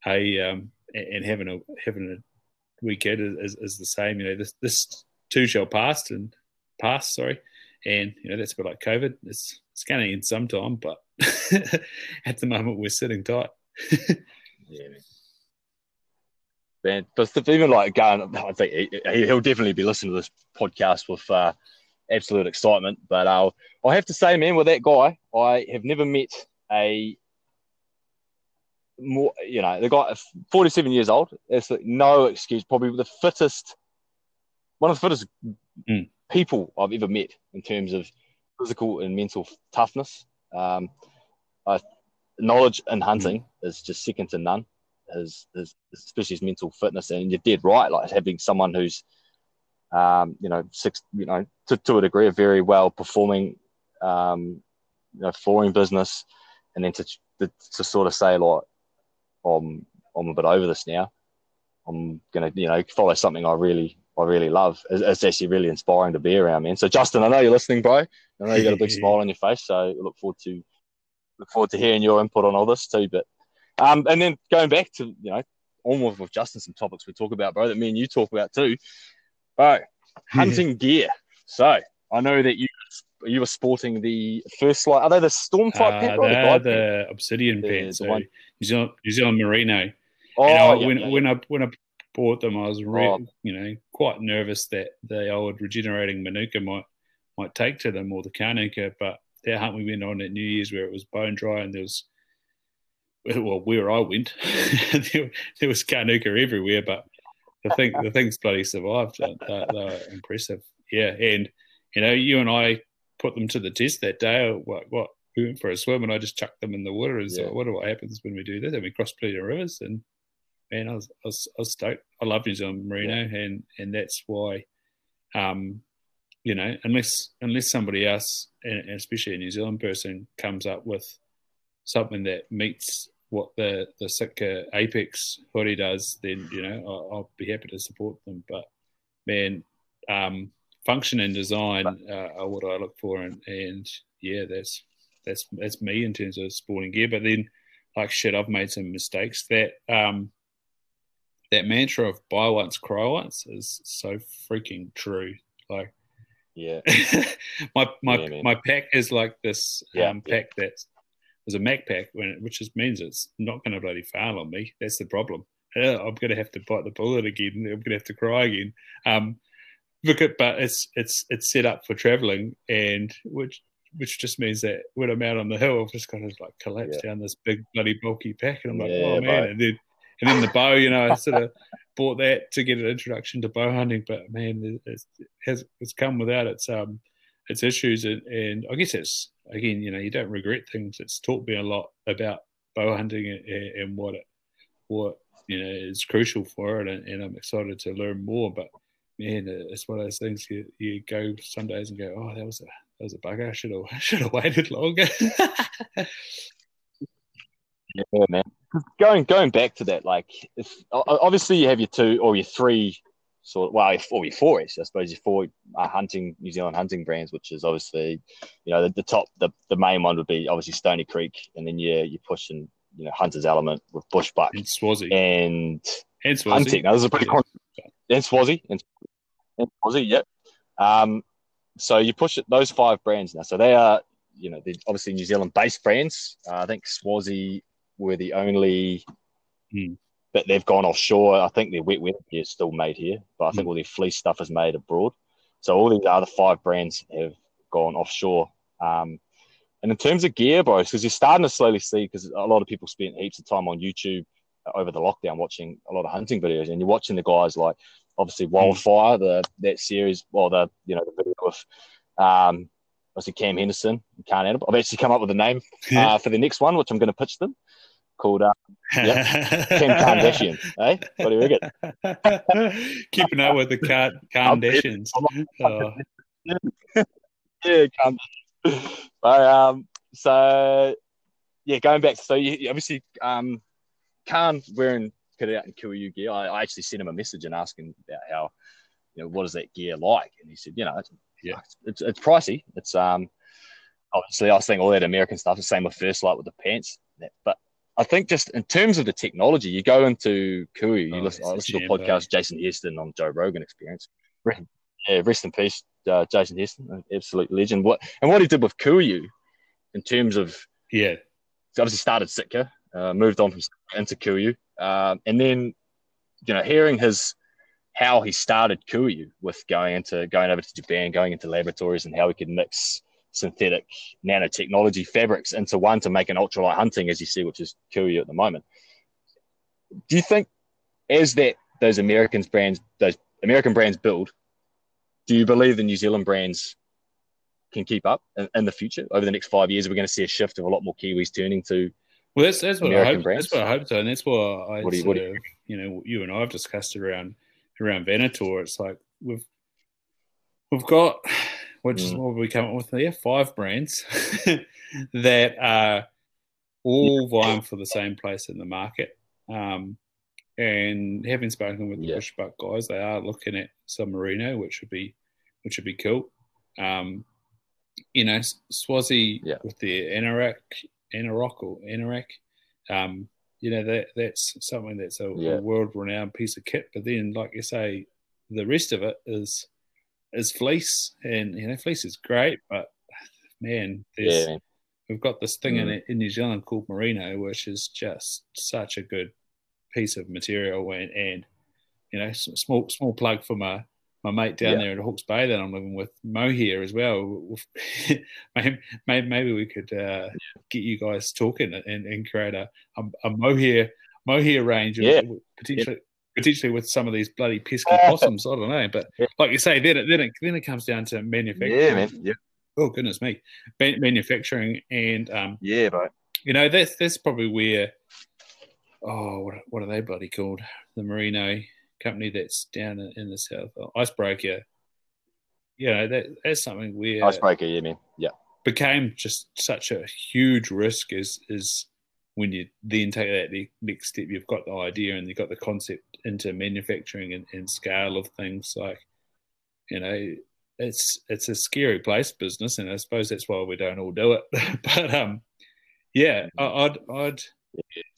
hey, um, and having a having a weekend is, is the same. You know, this this too shall pass and pass. Sorry, and you know that's a bit like COVID. It's it's going to end sometime, but <laughs> at the moment we're sitting tight. <laughs> yeah. Man, but even like going, I think he'll definitely be listening to this podcast with uh, absolute excitement. But uh, I have to say, man, with that guy, I have never met a more, you know, the guy, 47 years old, it's no excuse, probably the fittest, one of the fittest mm. people I've ever met in terms of physical and mental toughness. Um, I, knowledge in hunting mm. is just second to none. His, his, especially his mental fitness, and you're dead right. Like having someone who's um, you know, six, you know, to, to a degree, a very well performing, um, you know, flooring business, and then to, to, to sort of say like, I'm I'm a bit over this now. I'm gonna, you know, follow something I really I really love. It's, it's actually really inspiring to be around, man. So Justin, I know you're listening, bro. I know you got a big <laughs> smile on your face, so I look forward to look forward to hearing your input on all this too. But um, and then going back to you know almost with Justin some topics we talk about, bro, that me and you talk about too. Right, hunting gear. So I know that you you were sporting the First Lite. Are they the storm type uh, pants? They're the, the obsidian the, pants. The so one. New Zealand, New Zealand Merino. Oh, I, yeah, when yeah, when. I when I bought them, I was re- oh. you know quite nervous that the old regenerating Manuka might might take to them or the Kanuka, but that hunt we went on at New Year's where it was bone dry and there was well where I went <laughs> there, there, was kanuka everywhere, but the thing the things bloody survived. They, they were impressive. Yeah, and you know you and I put them to the test that day. What what we went for a swim and I just chucked them in the water and yeah. so what what happens when we do this and we cross plenty of rivers and man I was, I was, I was stoked. I love New Zealand Merino yeah. and and that's why um you know unless unless somebody else and especially a New Zealand person comes up with something that meets what the the Sitka Apex hoodie does, then you know I'll, I'll, be happy to support them. But man, um, function and design uh, are what I look for, and, and yeah, that's that's that's me in terms of sporting gear. But then, like shit, I've made some mistakes. That um, that mantra of buy once, cry once is so freaking true. Like, yeah, <laughs> my my yeah, my pack is like this yeah, um, pack yeah. that's was a Macpac, which just means it's not going to bloody fail on me. That's the problem. Uh, I'm going to have to bite the bullet again. I'm going to have to cry again. Um, look at, but it's it's it's set up for traveling, and which which just means that when I'm out on the hill, I've just kind of like collapsed yeah. down this big bloody bulky pack, and I'm like, yeah, oh man, and then and then the bow, you know, I sort of bought that to get an introduction to bow hunting, but man, it has it's come without its um its issues, and, and I guess it's again, you know, you don't regret things. It's taught me a lot about bow hunting and, and what it what you know is crucial for it, and, and I'm excited to learn more. But man, it's one of those things you, you go some days and go, oh, that was a that was a bugger. I should have <laughs> should have waited longer. <laughs> yeah, man. Going going back to that, like, if obviously you have your two or your three sort of, well, or your four, I suppose four uh, hunting New Zealand hunting brands, which is obviously, you know, the, the, top, the, the main one would be obviously Stoney Creek, and then you you're pushing, you know, Hunter's Element with Bushbuck and Swazi and, and Swazi. hunting. Now, this is a pretty yeah. and Swazi and, and Swazi, yep. Um, so you push it, those five brands now. So they are, you know, they're obviously New Zealand based brands. Uh, I think Swazi were the only, hmm. They've gone offshore. I think their wet weather gear is still made here, but I think hmm. all their fleece stuff is made abroad. So all these other five brands have gone offshore. Um, and in terms of gear, bro, because you're starting to slowly see, because a lot of people spent heaps of time on YouTube over the lockdown watching a lot of hunting videos, and you're watching the guys like obviously hmm. Wildfire, the that series, well, the you know the video of um, obviously Cam Henderson and Khan I've actually come up with a name uh, for the next one, which I'm going to pitch them, called uh, yep, <laughs> Cam Kardashian. eh? What do you reckon? Keeping up with the Kar- Kardashians. Oh. <laughs> yeah, Kardashian. But, um, so yeah, going back. So you, obviously, um, Khan wearing it out in KUIU gear. I, I, actually sent him a message and asking about how, you know, what is that gear like? And he said, you know, it's, yeah, it's, it's pricey. It's um, obviously I was saying all that American stuff. The same with First Lite with the pants, but I think just in terms of the technology, you go into KUIU, you oh, listen, I listen to a podcast, Jason Hairston on Joe Rogan Experience. Yeah, rest in peace, uh, Jason Hairston, absolute legend. What and what he did with KUIU in terms of yeah, obviously started Sitka, uh, moved on from into KUIU, um, and then, you know, hearing his how he started KUIU with going into going over to Japan, going into laboratories, and how he could mix synthetic nanotechnology fabrics into one to make an ultralight hunting, as you see, which is KUIU at the moment. Do you think, as that those Americans brands, those American brands build, do you believe the New Zealand brands can keep up in, in the future over the next five years? We're going to see a shift of a lot more Kiwis turning to well, that's, that's what American I hope. Brands. That's what I hope so, and that's what I what do you, what do you, you know you and I have discussed around around Venator. It's like we've we've got which mm. what we come up with there five brands <laughs> that are all vying for the same place in the market. Um, and having spoken with the yeah. Bushbuck guys, they are looking at some merino, which would be which would be cool. Um, you know, Swazi yeah. with the Anorak Anorak or Anorak. Um, you know that that's something that's a, yeah. a world renowned piece of kit. But then, like you say, the rest of it is is fleece, and you know fleece is great, but man, yeah. we've got this thing mm. in in New Zealand called merino, which is just such a good piece of material, and, and you know, small small plug for my my mate down Yeah. there at Hawke's Bay that I'm living with, Mohair as well. maybe, <laughs> maybe maybe we could uh, get you guys talking and, and create a, a, a mohair mohair range, Yeah. potentially potentially with some of these bloody pesky <laughs> possums. I don't know, but like you say, then it then it, then it comes down to manufacturing. Yeah, man. Yeah, Oh goodness me, Man- manufacturing and um, yeah, bro. you know that's that's probably where oh what what are they bloody called the merino company that's down in, in the south oh, icebreaker you know that that's something where Icebreaker. Yeah, man. Yeah, became just such a huge risk is is when you then take that ne- next step you've got the idea and you've got the concept into manufacturing and, and scale of things. Like you know it's it's a scary place business and i suppose that's why we don't all do it. <laughs> But um yeah I- i'd i'd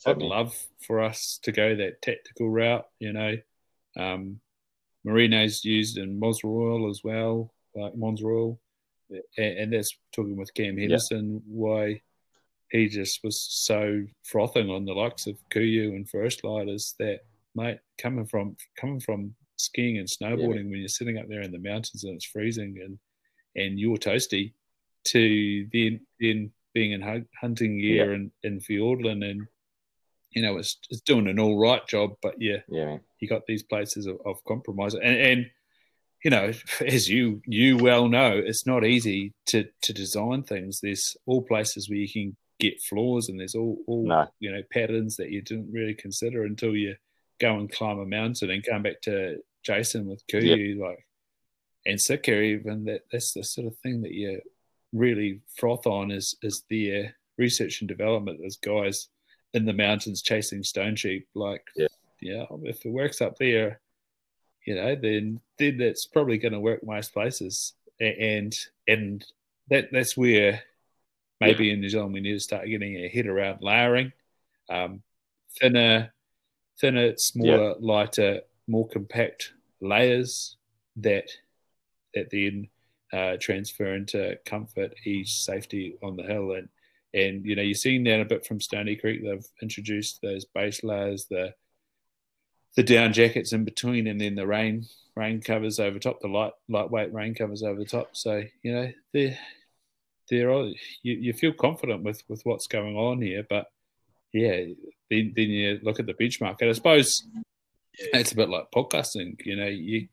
I'd love for us to go that tactical route. You know, um, Merino's used in Mons Royale as well, like Mons Royale, and, and that's talking with Cam Henderson why he just was so frothing on the likes of KUIU and First Lighters that mate coming from coming from skiing and snowboarding when you're sitting up there in the mountains and it's freezing and and you're toasty to then then being in hunting gear and in Fiordland and you know it's, it's doing an all right job but yeah Yeah, you got these places of, of compromise and, and you know <laughs> as you you well know it's not easy to to design things. There's all places where you can get flaws and there's all, all No. you know patterns that you didn't really consider until you go and climb a mountain and come back to Jason with KUIU like and Sitka even that that's the sort of thing that you really froth on is is their research and development as guys in the mountains chasing stone sheep like Yeah. yeah if it works up there you know then then that's probably going to work most places and and that that's where maybe in New Zealand we need to start getting a head around layering um, thinner thinner smaller lighter more compact layers that that then uh, transfer into comfort, ease, safety on the hill, and and you know you're seeing that a bit from Stoney Creek. They've introduced those base layers, the the down jackets in between, and then the rain rain covers over top, the light lightweight rain covers over the top. So you know they're they're all, you, you feel confident with with what's going on here, but yeah, then then you look at the benchmark, and I suppose it's a bit like podcasting. You know, you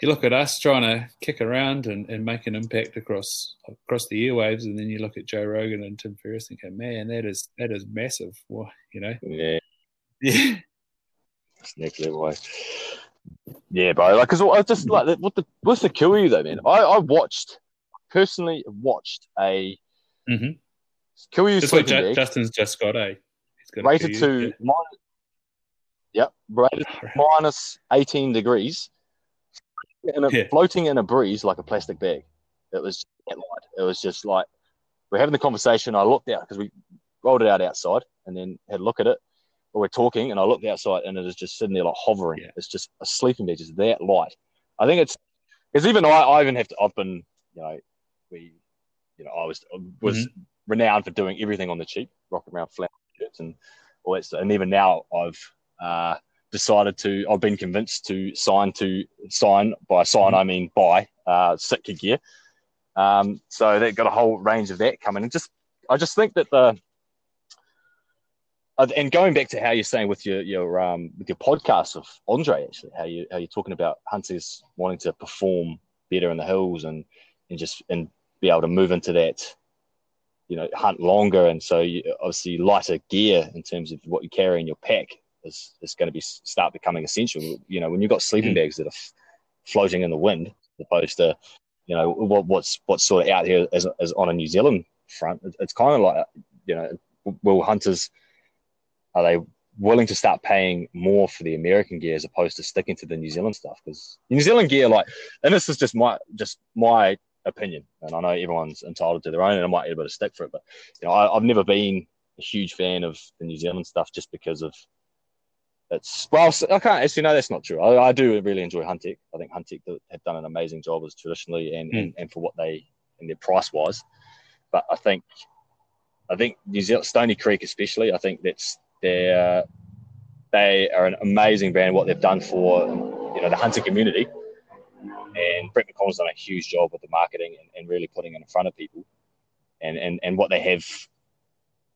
you look at us trying to kick around and, and make an impact across across the airwaves, and then you look at Joe Rogan and Tim Ferriss and go, "Man, that is that is massive." Well, you know, Yeah, <laughs> yeah, it's next level. eh? Yeah, bro. Like, cause I just like what the what's the kill you though, man? I I watched personally watched a Mhm. kill you just like Ju- Justin's just got a he's got a rated to minus, yep, rated yeah. minus 18 degrees in a, Yeah. floating in a breeze like a plastic bag. It was that light. It was just like we're having the conversation. I looked out because we rolled it out outside and then had a look at it. But we're talking and I looked outside and it is just sitting there like hovering. Yeah. It's just a sleeping bag, just that light. I think it's because even I, I even have to. I've been, you know, we, you know, I was was Mm-hmm. renowned for doing everything on the cheap, rocking around flat shirts and all that stuff. And even now, I've uh, decided to. I've been convinced to sign to sign by sign. Mhm. I mean buy uh, Sitka gear. Um, so they've got a whole range of that coming, and just I just think that the uh, and going back to how you're saying with your your um with your podcast of Andre actually how you how you're talking about hunters wanting to perform better in the hills and and just and be able to move into that you know hunt longer and so you, obviously lighter gear in terms of what you carry in your pack is, is going to be start becoming essential you know when you've got sleeping Mm. bags that are f- floating in the wind as opposed to you know what, what's what's sort of out here as, as on a New Zealand front it, it's kind of like you know will hunters are they willing to start paying more for the American gear as opposed to sticking to the New Zealand stuff? Because New Zealand gear, like, and this is just my just my opinion, and I know everyone's entitled to their own, and I might be able to stick for it, but you know, I, I've never been a huge fan of the New Zealand stuff just because of it's well, I can't actually no, that's not true. I, I do really enjoy Huntech. I think Huntech do- have done an amazing job as traditionally and, and, hmm. and for what they and their price wise. But I think I think New Zealand Stoney Creek especially, I think that's their they are an amazing brand. What they've done for you know the hunting community And Brett McConnell's done a huge job with the marketing and, and really putting it in front of people, and and and what they have,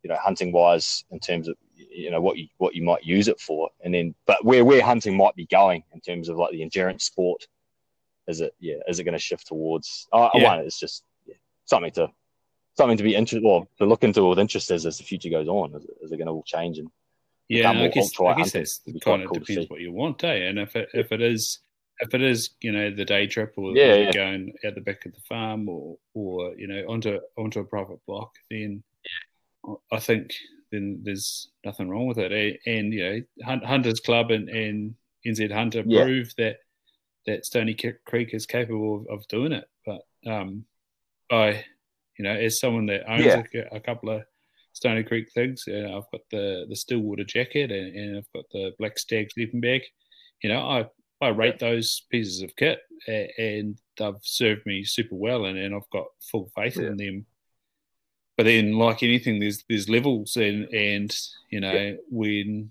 you know, hunting wise in terms of you know what you what you might use it for, and then but where where hunting might be going in terms of like the endurance sport, is it yeah is it going to shift towards? Uh, yeah. One, it's just yeah, something to something to be interested or to look into with interest as, as the future goes on. Is, is it going to all change and yeah, I guess, I guess that's kind of cool depends what you want, eh? And if it if it is if it is you know the day trip or yeah, yeah. going at the back of the farm or or you know onto onto a private block, then I think then there's nothing wrong with it. And you know, Hunters Club and, and NZ Hunter yeah. prove that that Stoney Creek is capable of, of doing it. But um, I, you know, as someone that owns yeah. a, a, couple of Stoney Creek things, uh, I've got the the Stillwater jacket and, and, I've got the Black Stag sleeping bag. You know, I I rate those pieces of kit and they've served me super well, and, and I've got full faith yeah. in them but then like anything there's there's levels and and you know yeah. when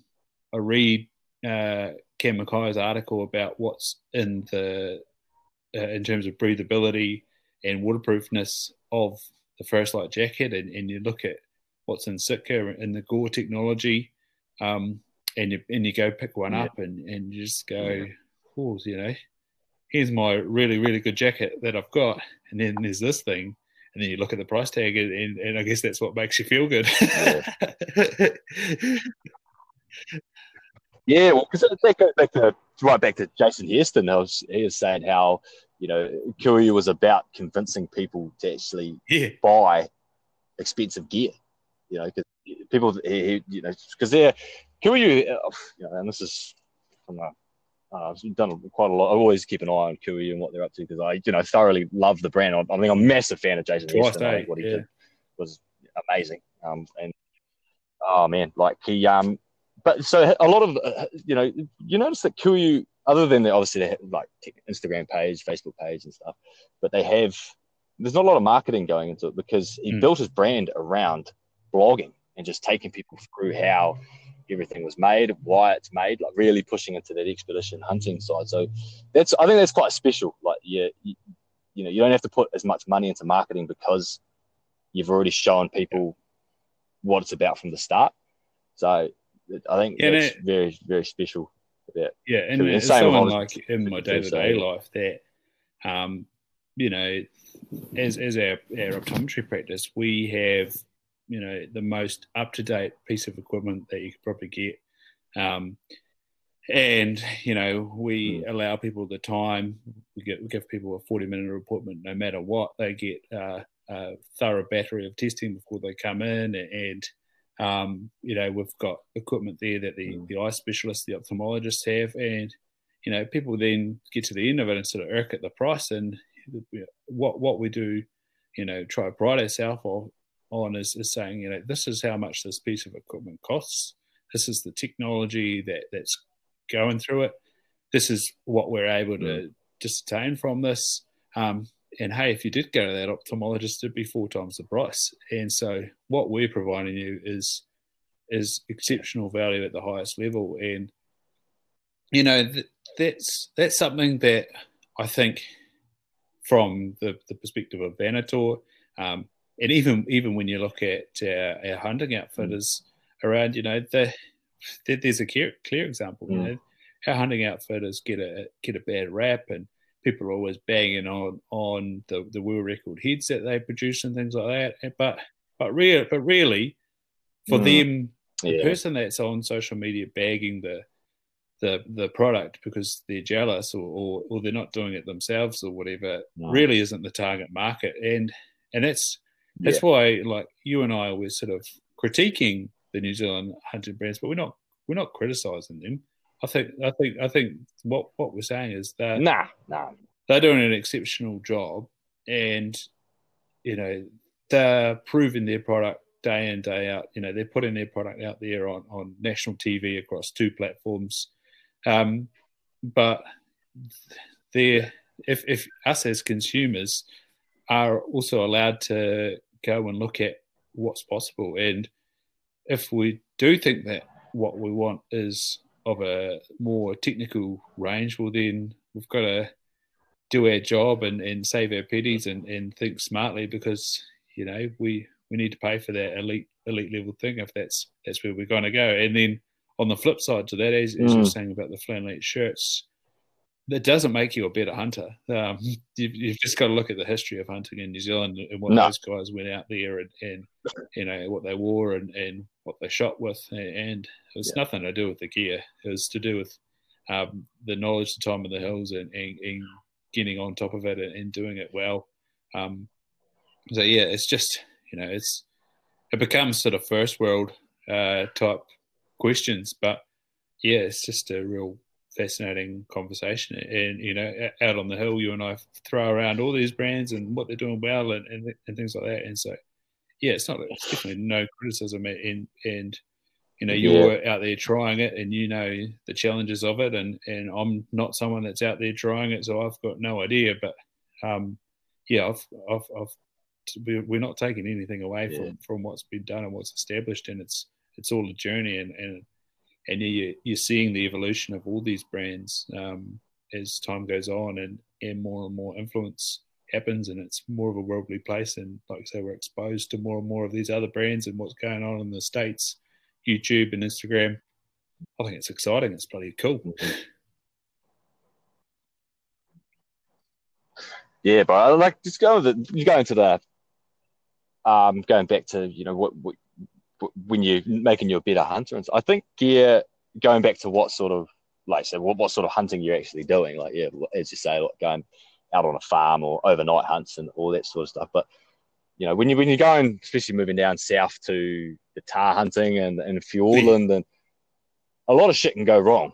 i read uh Cam Mackay's article about what's in the uh, in terms of breathability and waterproofness of the First Lite jacket and, and you look at what's in Sitka and the Gore technology um, and you and you go pick one yeah. up and, and you just go oh you know here's my really really good jacket that I've got and then there's this thing and then you look at the price tag, and, and, and I guess that's what makes you feel good. <laughs> yeah. well, because they go back to right back to Jason Hairston. Was, he was saying how you know KUIU was about convincing people to actually yeah. buy expensive gear. You know, because people, you know, because they're KUIU, uh, you know, and this is from a uh, I've done quite a lot. I always keep an eye on KUIU and what they're up to because I, you know, thoroughly love the brand. I, I mean, I'm a massive fan of Jason Twice, I think what he yeah. did was amazing. Um, and oh man, like he, um, but so a lot of, uh, you know, you notice that KUIU, other than the obviously they have like Instagram page, Facebook page, and stuff, but they have there's not a lot of marketing going into it because he mm. built his brand around blogging and just taking people through how everything was made, why it's made, like really pushing into that expedition hunting side. So that's I think that's quite special. Like yeah, you, you know, you don't have to put as much money into marketing because you've already shown people what it's about from the start. So I think yeah, that's it, very very special. About yeah, and, and someone like in my day to day life that, um, you know, as as our, our optometry practice, we have you know the most up to date piece of equipment that you could probably get. Um, and you know we mm. allow people the time. We, get, we give people a forty minute appointment, no matter what. They get uh, a thorough battery of testing before they come in, and um, you know we've got equipment there that the, mm. the eye specialists, the ophthalmologists have, and you know people then get to the end of it and sort of irk at the price and what what we do. You know, try to pride ourselves on is, is saying, you know, this is how much this piece of equipment costs. This is the technology that, that's going through it. This is what we're able to mm. distain from this. Um, and hey, if you did go to that ophthalmologist, it'd be four times the price. And so, what we're providing you is is exceptional value at the highest level. And you know, th- that's that's something that I think, from the, the perspective of Venator, um, and even even when you look at our, our hunting outfitters mm. around, you know, the, the, there's a clear, clear example. Mm. You know, our hunting outfitters get a get a bad rap, and people are always banging on on the, the world record heads that they produce and things like that. But but real but really, for mm. them, the yeah. person that's on social media bagging the the the product because they're jealous or, or, or they're not doing it themselves or whatever no. really isn't the target market and and that's that's yeah. why, like you and I, we're sort of critiquing the New Zealand hunting brands, but we're not we're not criticizing them. I think I think I think what what we're saying is that nah nah they're doing an exceptional job, and you know they're proving their product day in day out. You know they're putting their product out there on on national TV across two platforms, um, but they're if if us as consumers are also allowed to go and look at what's possible. And if we do think that what we want is of a more technical range, well, then we've got to do our job and, and save our pennies and, and think smartly because you know we we need to pay for that elite elite level thing if that's that's where we're going to go. And then on the flip side to that, as, as you're mm. saying about the flannelette shirts, that doesn't make you a better hunter. Um, <laughs> you've, you've, just got to look at the history of hunting in New Zealand and what no. those guys went out there and, and, you know what they wore and, and what they shot with, and it was yeah. nothing to do with the gear. It was to do with um, the knowledge, the time of the hills, and, and, and getting on top of it and, and doing it well. Um, so yeah, it's just you know it's it becomes sort of first world uh, type questions, but yeah, it's just a real fascinating conversation. And you know, out on the hill, you and I throw around all these brands and what they're doing well and, and, and things like that. And so, yeah, it's not it's definitely no criticism. And and you know, you're yeah. out there trying it, and you know the challenges of it. And and I'm not someone that's out there trying it, so I've got no idea. But um, yeah, I've I've, I've we're not taking anything away yeah. from from what's been done and what's established, and it's it's all a journey and and and you, you're seeing the evolution of all these brands um, as time goes on and, and more and more influence happens and it's more of a worldly place and like I say we're exposed to more and more of these other brands and what's going on in the states YouTube and Instagram. I think it's exciting. It's bloody cool. Yeah but I like just go the you go into the um going back to you know what, what when you're making you a better hunter. And so I think gear going back to what sort of like said, what, what sort of hunting you're actually doing. Like yeah, as you say, like going out on a farm or overnight hunts and all that sort of stuff. But you know, when you when you're going, especially moving down south to the tahr hunting and and Fiordland, and a lot of shit can go wrong.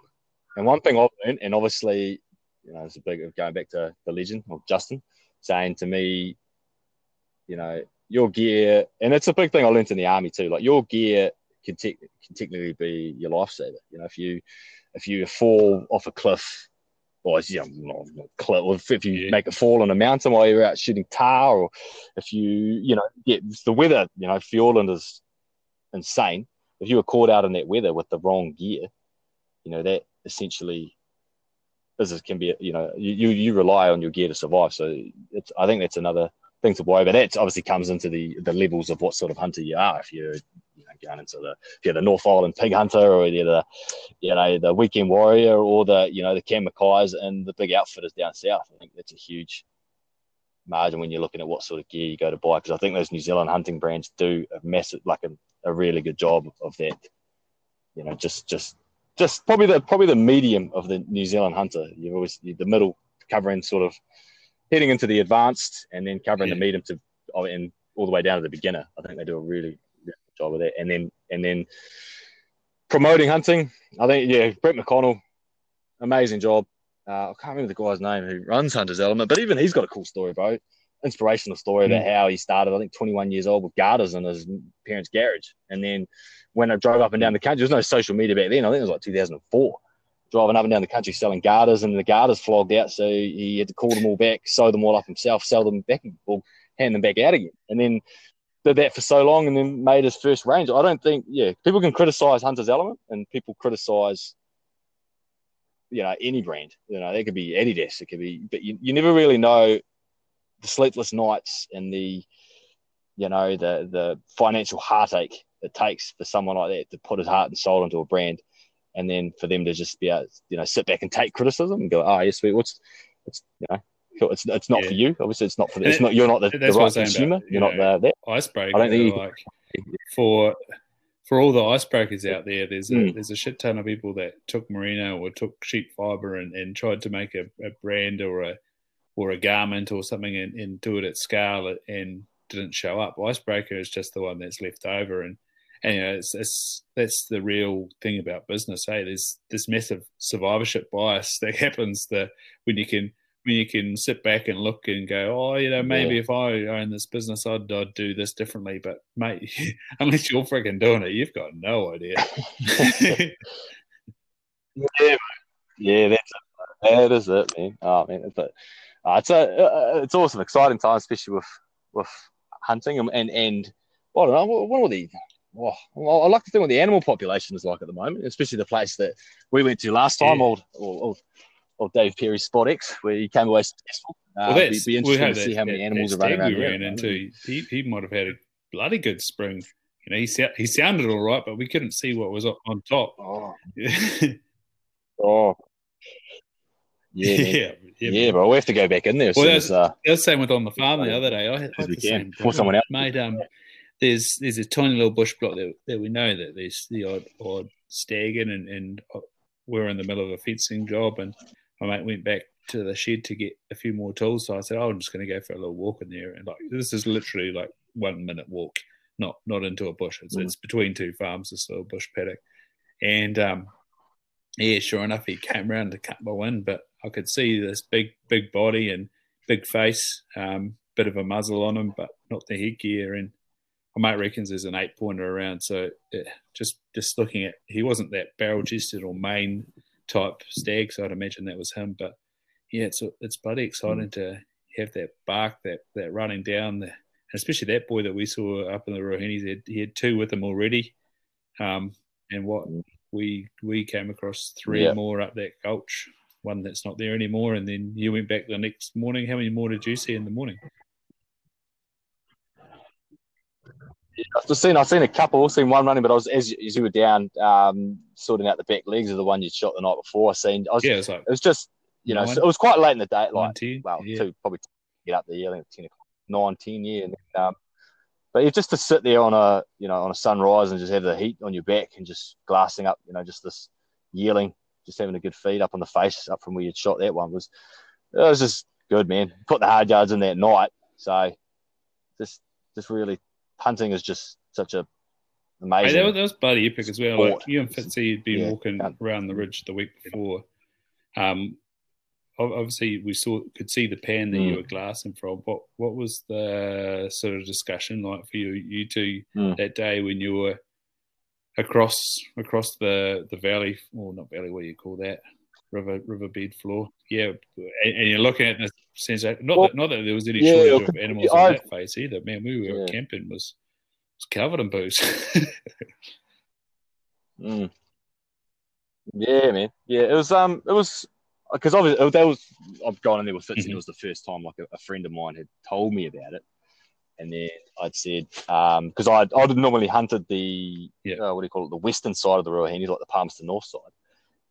And one thing I've learned, and obviously, you know, it's a big of going back to the legend of Justin saying to me, you know, your gear, and it's a big thing I learned in the army too. Like your gear can, te- can technically be your lifesaver. You know, if you if you fall off a cliff, or you know, cliff, if you yeah. make a fall on a mountain while you're out shooting tahr, or if you you know get the weather, you know, Fiordland is insane. If you were caught out in that weather with the wrong gear, you know that essentially is can be you know you you rely on your gear to survive. So it's I think that's another thing to worry about. That obviously comes into the the levels of what sort of hunter you are. If you're you know, going into the if you're the North Island pig hunter, or you're the you know the weekend warrior, or the you know the Cam and the big outfitters down south. I think that's a huge margin when you're looking at what sort of gear you go to buy. Because I think those New Zealand hunting brands do a massive, like a, a really good job of that. You know, just just just probably the probably the medium of the New Zealand hunter. You've always the middle covering sort of heading into the advanced and then covering yeah. the medium to oh, and all the way down to the beginner. I think they do a really, good job of that. And then and then promoting hunting. I think yeah, Brett McConnell, amazing job. Uh, I can't remember the guy's name who runs Hunters Element, but even he's got a cool story, bro. Inspirational story mm. about how he started. I think 21 years old with garters in his parents' garage, and then when I drove up and down the country, there was no social media back then. I think it was like 2004 driving up and down the country selling garters, and the garters flogged out, so he had to call them all back, sew them all up himself, sell them back, or hand them back out again, and then did that for so long, and then made his first range. I don't think, yeah, people can criticize Hunter's Element, and people criticize, you know, any brand. You know, it could be Adidas, it could be, but you, you never really know the sleepless nights and the, you know, the the financial heartache it takes for someone like that to put his heart and soul into a brand and then for them to just be able, you know, sit back and take criticism and go, oh, yes, sweet, what's, it's, you know, it's, it's not yeah. for you. Obviously, it's not for. It's not. You're not the, the right consumer. About, you're know, not the icebreaker. I don't think like for for all the icebreakers out there. There's a mm. there's a shit ton of people that took merino or took sheep fiber and, and tried to make a, a brand or a or a garment or something and, and do it at scale and didn't show up. Icebreaker is just the one that's left over and and you know, it's, it's, that's the real thing about business. Hey, there's this massive survivorship bias <laughs> that happens that when you can when you can sit back and look and go, oh, you know, maybe yeah. if I own this business, I'd, I'd do this differently. But mate, <laughs> unless you're freaking doing it, you've got no idea. <laughs> yeah, yeah, that's it. that is it, man. Oh man, it's a, uh, it's a uh, it's also an exciting time, especially with with hunting and and, and I don't know what, what are the well, I like to think what the animal population is like at the moment, especially the place that we went to last time, yeah. old, old, of Dave Perry's Spot X, where he came away successful. Uh, well, it'd that's, be we interesting had to see that- how many that- animals are running around. we ran into. He, he might have had a bloody good spring. You know, he, he sounded all right, but we couldn't see what was up on top. Oh, yeah, <laughs> oh. Yeah, man. yeah, yeah, bro. We have to go back in there as Well, as, uh, That was the same with on the farm the other day. I had, I had we the can, same before thing. someone else- made. Um, there's there's a tiny little bush block that, that we know that there's the odd odd stag in, and, and uh, we're in the middle of a fencing job, and my mate went back to the shed to get a few more tools. So I said, "Oh, I'm just going to go for a little walk in there." And like this is literally like one minute walk, not not into a bush. It's, Mm. it's between two farms, this little bush paddock, and um, yeah, sure enough, he came around to cut my wind, but I could see this big, big body and big face, um, bit of a muzzle on him, but not the headgear. And my mate reckons there's an eight pointer around. So just just looking at, he wasn't that barrel chested or main type stag, so I'd imagine that was him. But yeah, it's it's bloody exciting to have that bark, that that running down, the, and especially that boy that we saw up in the Ruahines. He had, he had two with him already. Um, and what we we came across three Yeah. more up that gulch, one that's not there anymore, and then you went back the next morning. How many more did you see in the morning? I've just seen I've seen a couple, seen one running, but I was as, as you were down um, sorting out the back legs of the one you shot the night before. I seen I was, Yeah, it's like it was just you know Nine? it was quite late in the day, like ten. well yeah. two probably get up there yeah, think ten o'clock, nine ten yeah, and then, um, but yeah, just to sit there on a you know on a sunrise and just have the heat on your back and just glassing up you know just this yearling, just having a good feed up on the face up from where you'd shot that one was it was just good man. Put the hard yards in that night, so just just really hunting is just such a Hey, amazing. that, was, that was bloody epic as well. Like you and Fitzy had been Yeah, walking can't- around the ridge the week before. Um, obviously we saw could see the pan that you Mm. were glassing from. What what was the sort of discussion like for you you two Mm. that day when you were across across the the valley or not valley? What do you call that? River riverbed floor. Yeah, and, and you're looking at the sense that not Well, that not that there was any yeah, shortage of animals I- on that face either. Man, we were Yeah. camping was was covered in booze. Mm. Yeah, man. Yeah, it was. Um, it was because obviously that was. I've gone in there with Fitz, and Mhm. it was the first time like a, a friend of mine had told me about it, and then I'd said um because I I'd normally hunted the Yeah. uh, what do you call it the western side of the Royal Ruahines, like the Palmerston North side,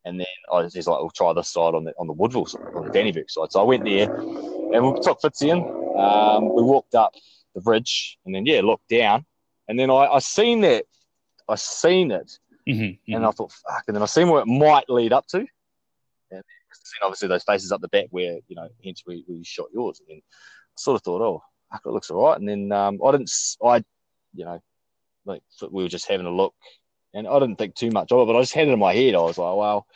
and then I was just like, we'll try this side on the on the Woodville side, on the Dannevirke side. So I went there, and we took Fitzy in. Um, we walked up the bridge and then yeah, looked down, and then I I seen that. I seen it, Mhm, and I thought, fuck. And then I seen where it might lead up to. And then obviously those faces up the back where, you know, hence we, we shot yours. And then I sort of thought, oh, fuck, it looks all right. And then um, I didn't, I, you know, like we were just having a look and I didn't think too much of it, but I just had it in my head. I was like, well,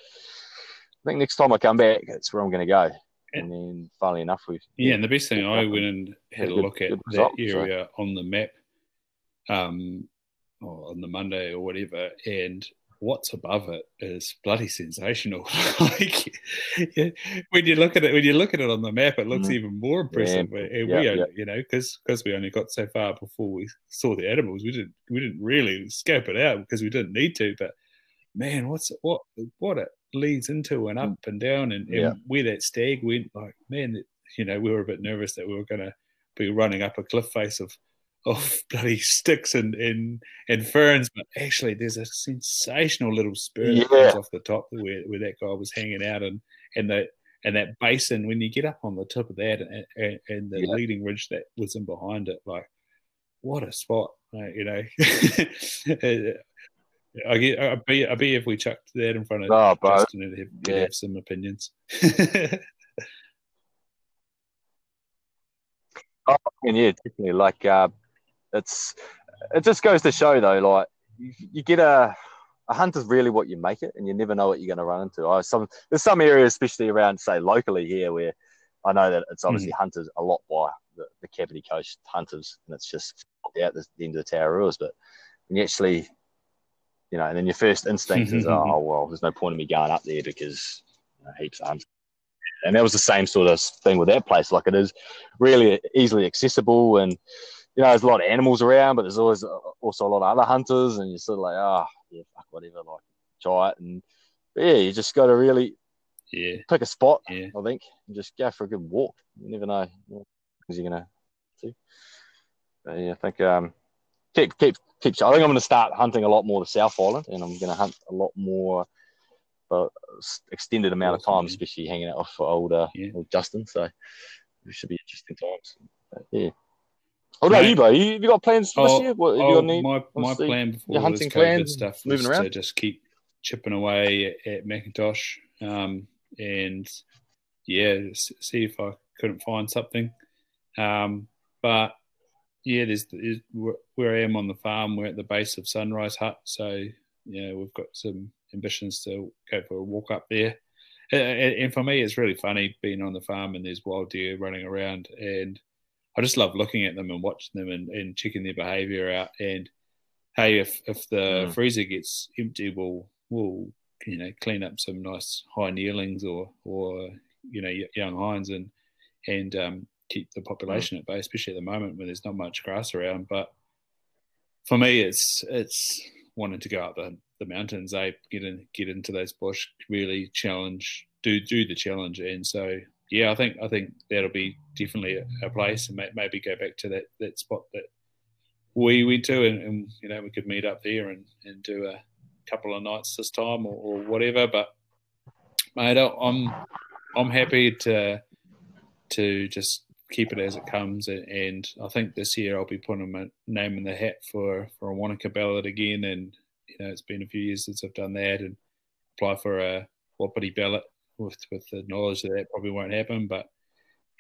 I think next time I come back, that's where I'm going to go. And then, funnily enough, we Yeah, and the best thing I went and had a Good- look at that result, so. area on the map, um, or on the Monday or whatever, and what's above it is bloody sensational. <laughs> like yeah, when you look at it, when you look at it on the map, it looks Mhm. even more impressive. And yeah, we, yeah. only, you know, because because we only got so far before we saw the animals, we didn't we didn't really scope it out because we didn't need to. But man, what's what what it leads into and up and down and, and Mm. Where that stag went, like man, you know, we were a bit nervous that we were going to be running up a cliff face of of <laughs> bloody sticks and and, and ferns, but actually there's a sensational little spur that comes off the top where, where that guy was hanging out and and that and that basin when you get up on the top of that and, and, and the Yeah. leading ridge that was in behind it, like what a spot, uh, you know. <laughs> I get, I be, I'd be if we chucked that in front of Oh, bro. Justin, he'd have, Yeah. have some opinions. <laughs> And yeah, definitely. Like, uh, it's it just goes to show though, like you, you get a a hunt is really what you make it, and you never know what you're going to run into. I some there's some areas, especially around say locally here, where I know that it's obviously mm. hunted a lot by the, the Kapiti Coast hunters, and it's just out the, the end of the Tararua. But when you actually, you know, and then your first instinct is, <laughs> oh well, there's no point in me going up there because you know, heaps of hunters. And that was the same sort of thing with that place. Like it is really easily accessible, and you know, there's a lot of animals around, but there's always uh, also a lot of other hunters, and you're sort of like, oh, yeah, fuck, whatever, like try it, and but yeah, you just got to really Yeah, pick a spot. Yeah. I think and just go for a good walk. You never know what you're gonna see. But yeah, I think um, keep keep keep. I think I'm going to start hunting a lot more the South Island, and I'm going to hunt a lot more, but extended amount of time, man. especially hanging out with old uh, Yeah. old Justin. So it should be interesting times. But, yeah. What about Mate. you, bro? You, have you got plans for Oh, this year? What have you Oh, got any? my my plan before your hunting plans, stuff was moving to just keep chipping away at, at Macintosh, um, and yeah, see if I couldn't find something. Um, but yeah, there's, there's where- I am on the farm. We're at the base of Sunrise Hut, so yeah, we've got some ambitions to go for a walk up there. A- a- And for me, it's really funny being on the farm and there's wild deer running around, and I just love looking at them and watching them and, and checking their behaviour out. And hey, if if the Mm. freezer gets empty, we'll we'll you know clean up some nice high nearlings or or you know young hinds and and um, keep the population at bay, especially at the moment when there's not much grass around. But for me, it's it's wanting to go up the, the mountains, eh? Get in, get into those bush, really challenge, do do the challenge, and so yeah, I think I think that'll be definitely a, place, and may, maybe go back to that that spot that we went to, and, and you know we could meet up there and and do a couple of nights this time or, or whatever. But mate, I'm I'm happy to to just keep it as it comes, and, and I think this year I'll be putting my name in the hat for for a Wanaka ballot again, and you know it's been a few years since I've done that, and apply for a Wapiti ballot with with the knowledge that that probably won't happen, but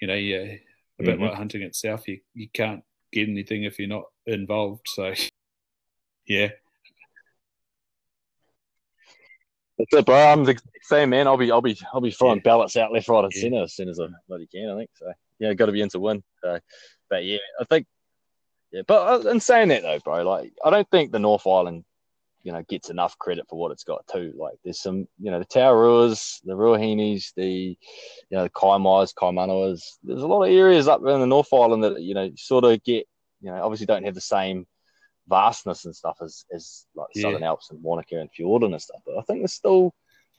you know, yeah, a bit Mhm. like hunting itself, you you can't get anything if you're not involved. So <laughs> yeah, That's it, bro. I'm the same man. I'll be, I'll be, I'll be throwing Yeah. ballots out left, right, and Yeah. centre as soon as I bloody can. I think so. Yeah, got to be in to win. So, but yeah, I think, yeah. But uh, in saying that though, bro, like I don't think the North Island, you know, gets enough credit for what it's got too. Like there's some, you know, the Tararuas, the Ruahines, the, you know, the Kaimais, Kaimanawas. There's a lot of areas up in the North Island that you know sort of get, you know, obviously don't have the same vastness and stuff as as like Yeah. Southern Alps and Wanaka and Fiordland and stuff. But I think there's still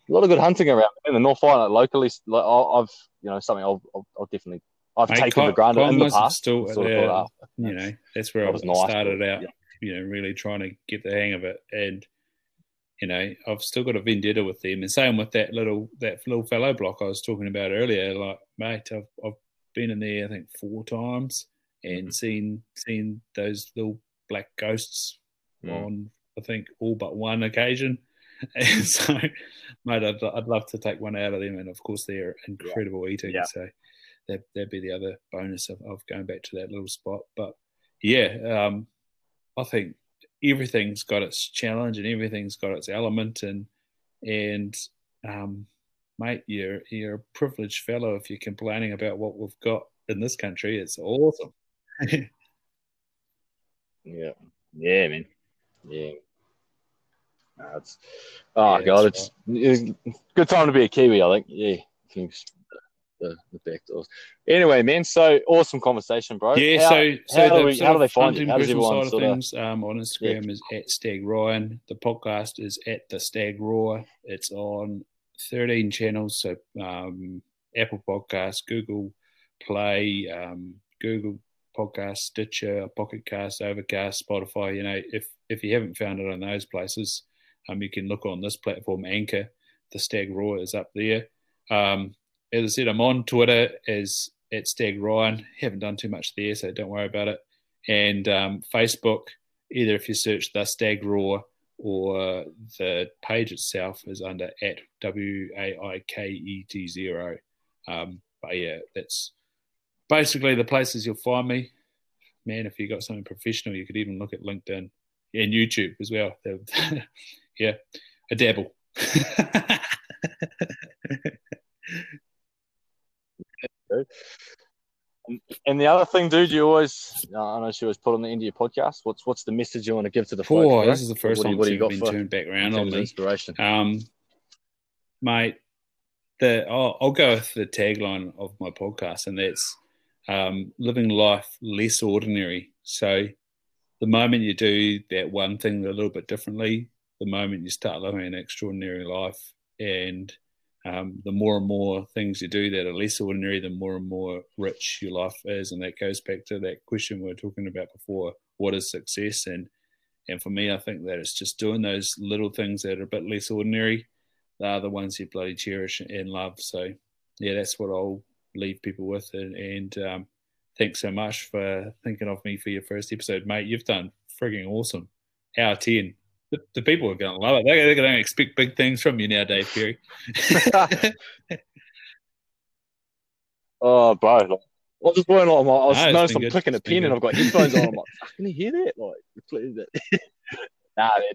a lot of good hunting around in the North Island locally. Like I've, you know, something I'll, I'll, I'll definitely I've Mate, taken for granted in the past. still sort of thought, ah, you know, that's where I was nice, started but, out. yeah. You know, really trying to get the hang of it, and you know, I've still got a vendetta with them. And same with that little that little fellow block I was talking about earlier. Like, mate, I've I've been in there I think four times and seen seen those little black ghosts Mm. on I think all but one occasion. <laughs> And so, mate, I'd, I'd love to take one out of them. And of course, they're incredible eating. Yeah. So that that'd be the other bonus of, of going back to that little spot. But yeah, um, I think everything's got its challenge and everything's got its element. And and um, mate, you're you're a privileged fellow if you're complaining about what we've got in this country. It's awesome. <laughs> Yeah, yeah, man, yeah. No, it's oh Yeah, god, it's, it's good time to be a Kiwi. I think. Yeah, Things- the, the back doors. Anyway, man, so awesome conversation, bro. Yeah, How- so so how do we- how do they find you? How does everyone side of sort of- things um, on Instagram is at Stag Ryan. The podcast is at the Stags Roar. It's on thirteen channels, so um, Apple Podcasts, Google Play, um, Google Podcast, Stitcher, Pocket Cast, Overcast, Spotify. You know, if if you haven't found it on those places, um, you can look on this platform, Anchor. The Stags Roar is up there. Um, as I said, I'm on Twitter as at Stag Ryan. Haven't done too much there, so don't worry about it. And um, Facebook, either if you search the Stags Roar or the page itself is under at W A I K E T zero. Um, but yeah, that's basically the places you'll find me. Man, if you got something professional, you could even look at LinkedIn and YouTube as well. <laughs> yeah, a dabble. <laughs> <laughs> And the other thing, dude, you always, I know she always put on the end of your podcast. What's what's the message you want to give to the folks? Oh, this is the first What time what you got been for- turned back around on me. inspiration? Um, mate, the I'll, I'll go with the tagline of my podcast, and that's um, living life less ordinary. So, the moment you do that one thing a little bit differently, the moment you start living an extraordinary life, and um, the more and more things you do that are less ordinary, the more and more rich your life is. And that goes back to that question we were talking about before: what is success? And and for me, I think that it's just doing those little things that are a bit less ordinary. They are the ones you bloody cherish and love. So yeah, that's what I'll leave people with. And, and um, thanks so much for thinking of me for your first episode, mate. You've done frigging awesome. Hour ten the, the people are going to love it. They're, they're going to expect big things from you now, Dave Perry. <laughs> oh, bro. Like, I was just going like, I was no, noticing I'm good. clicking a pin and I've got headphones on. I'm <laughs> like, can you hear that? Like, please. <laughs> nah, man.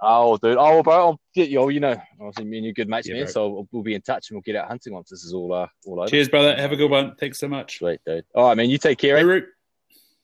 Oh, dude. Oh, bro. I'll get you. You know, obviously, me and you good mates, yeah, man. Bro. So we'll be in touch and we'll get out hunting once this is all uh, all over. Cheers, brother. Have a good one. Thanks so much. Sweet, dude. All right, man. You take care. Hey,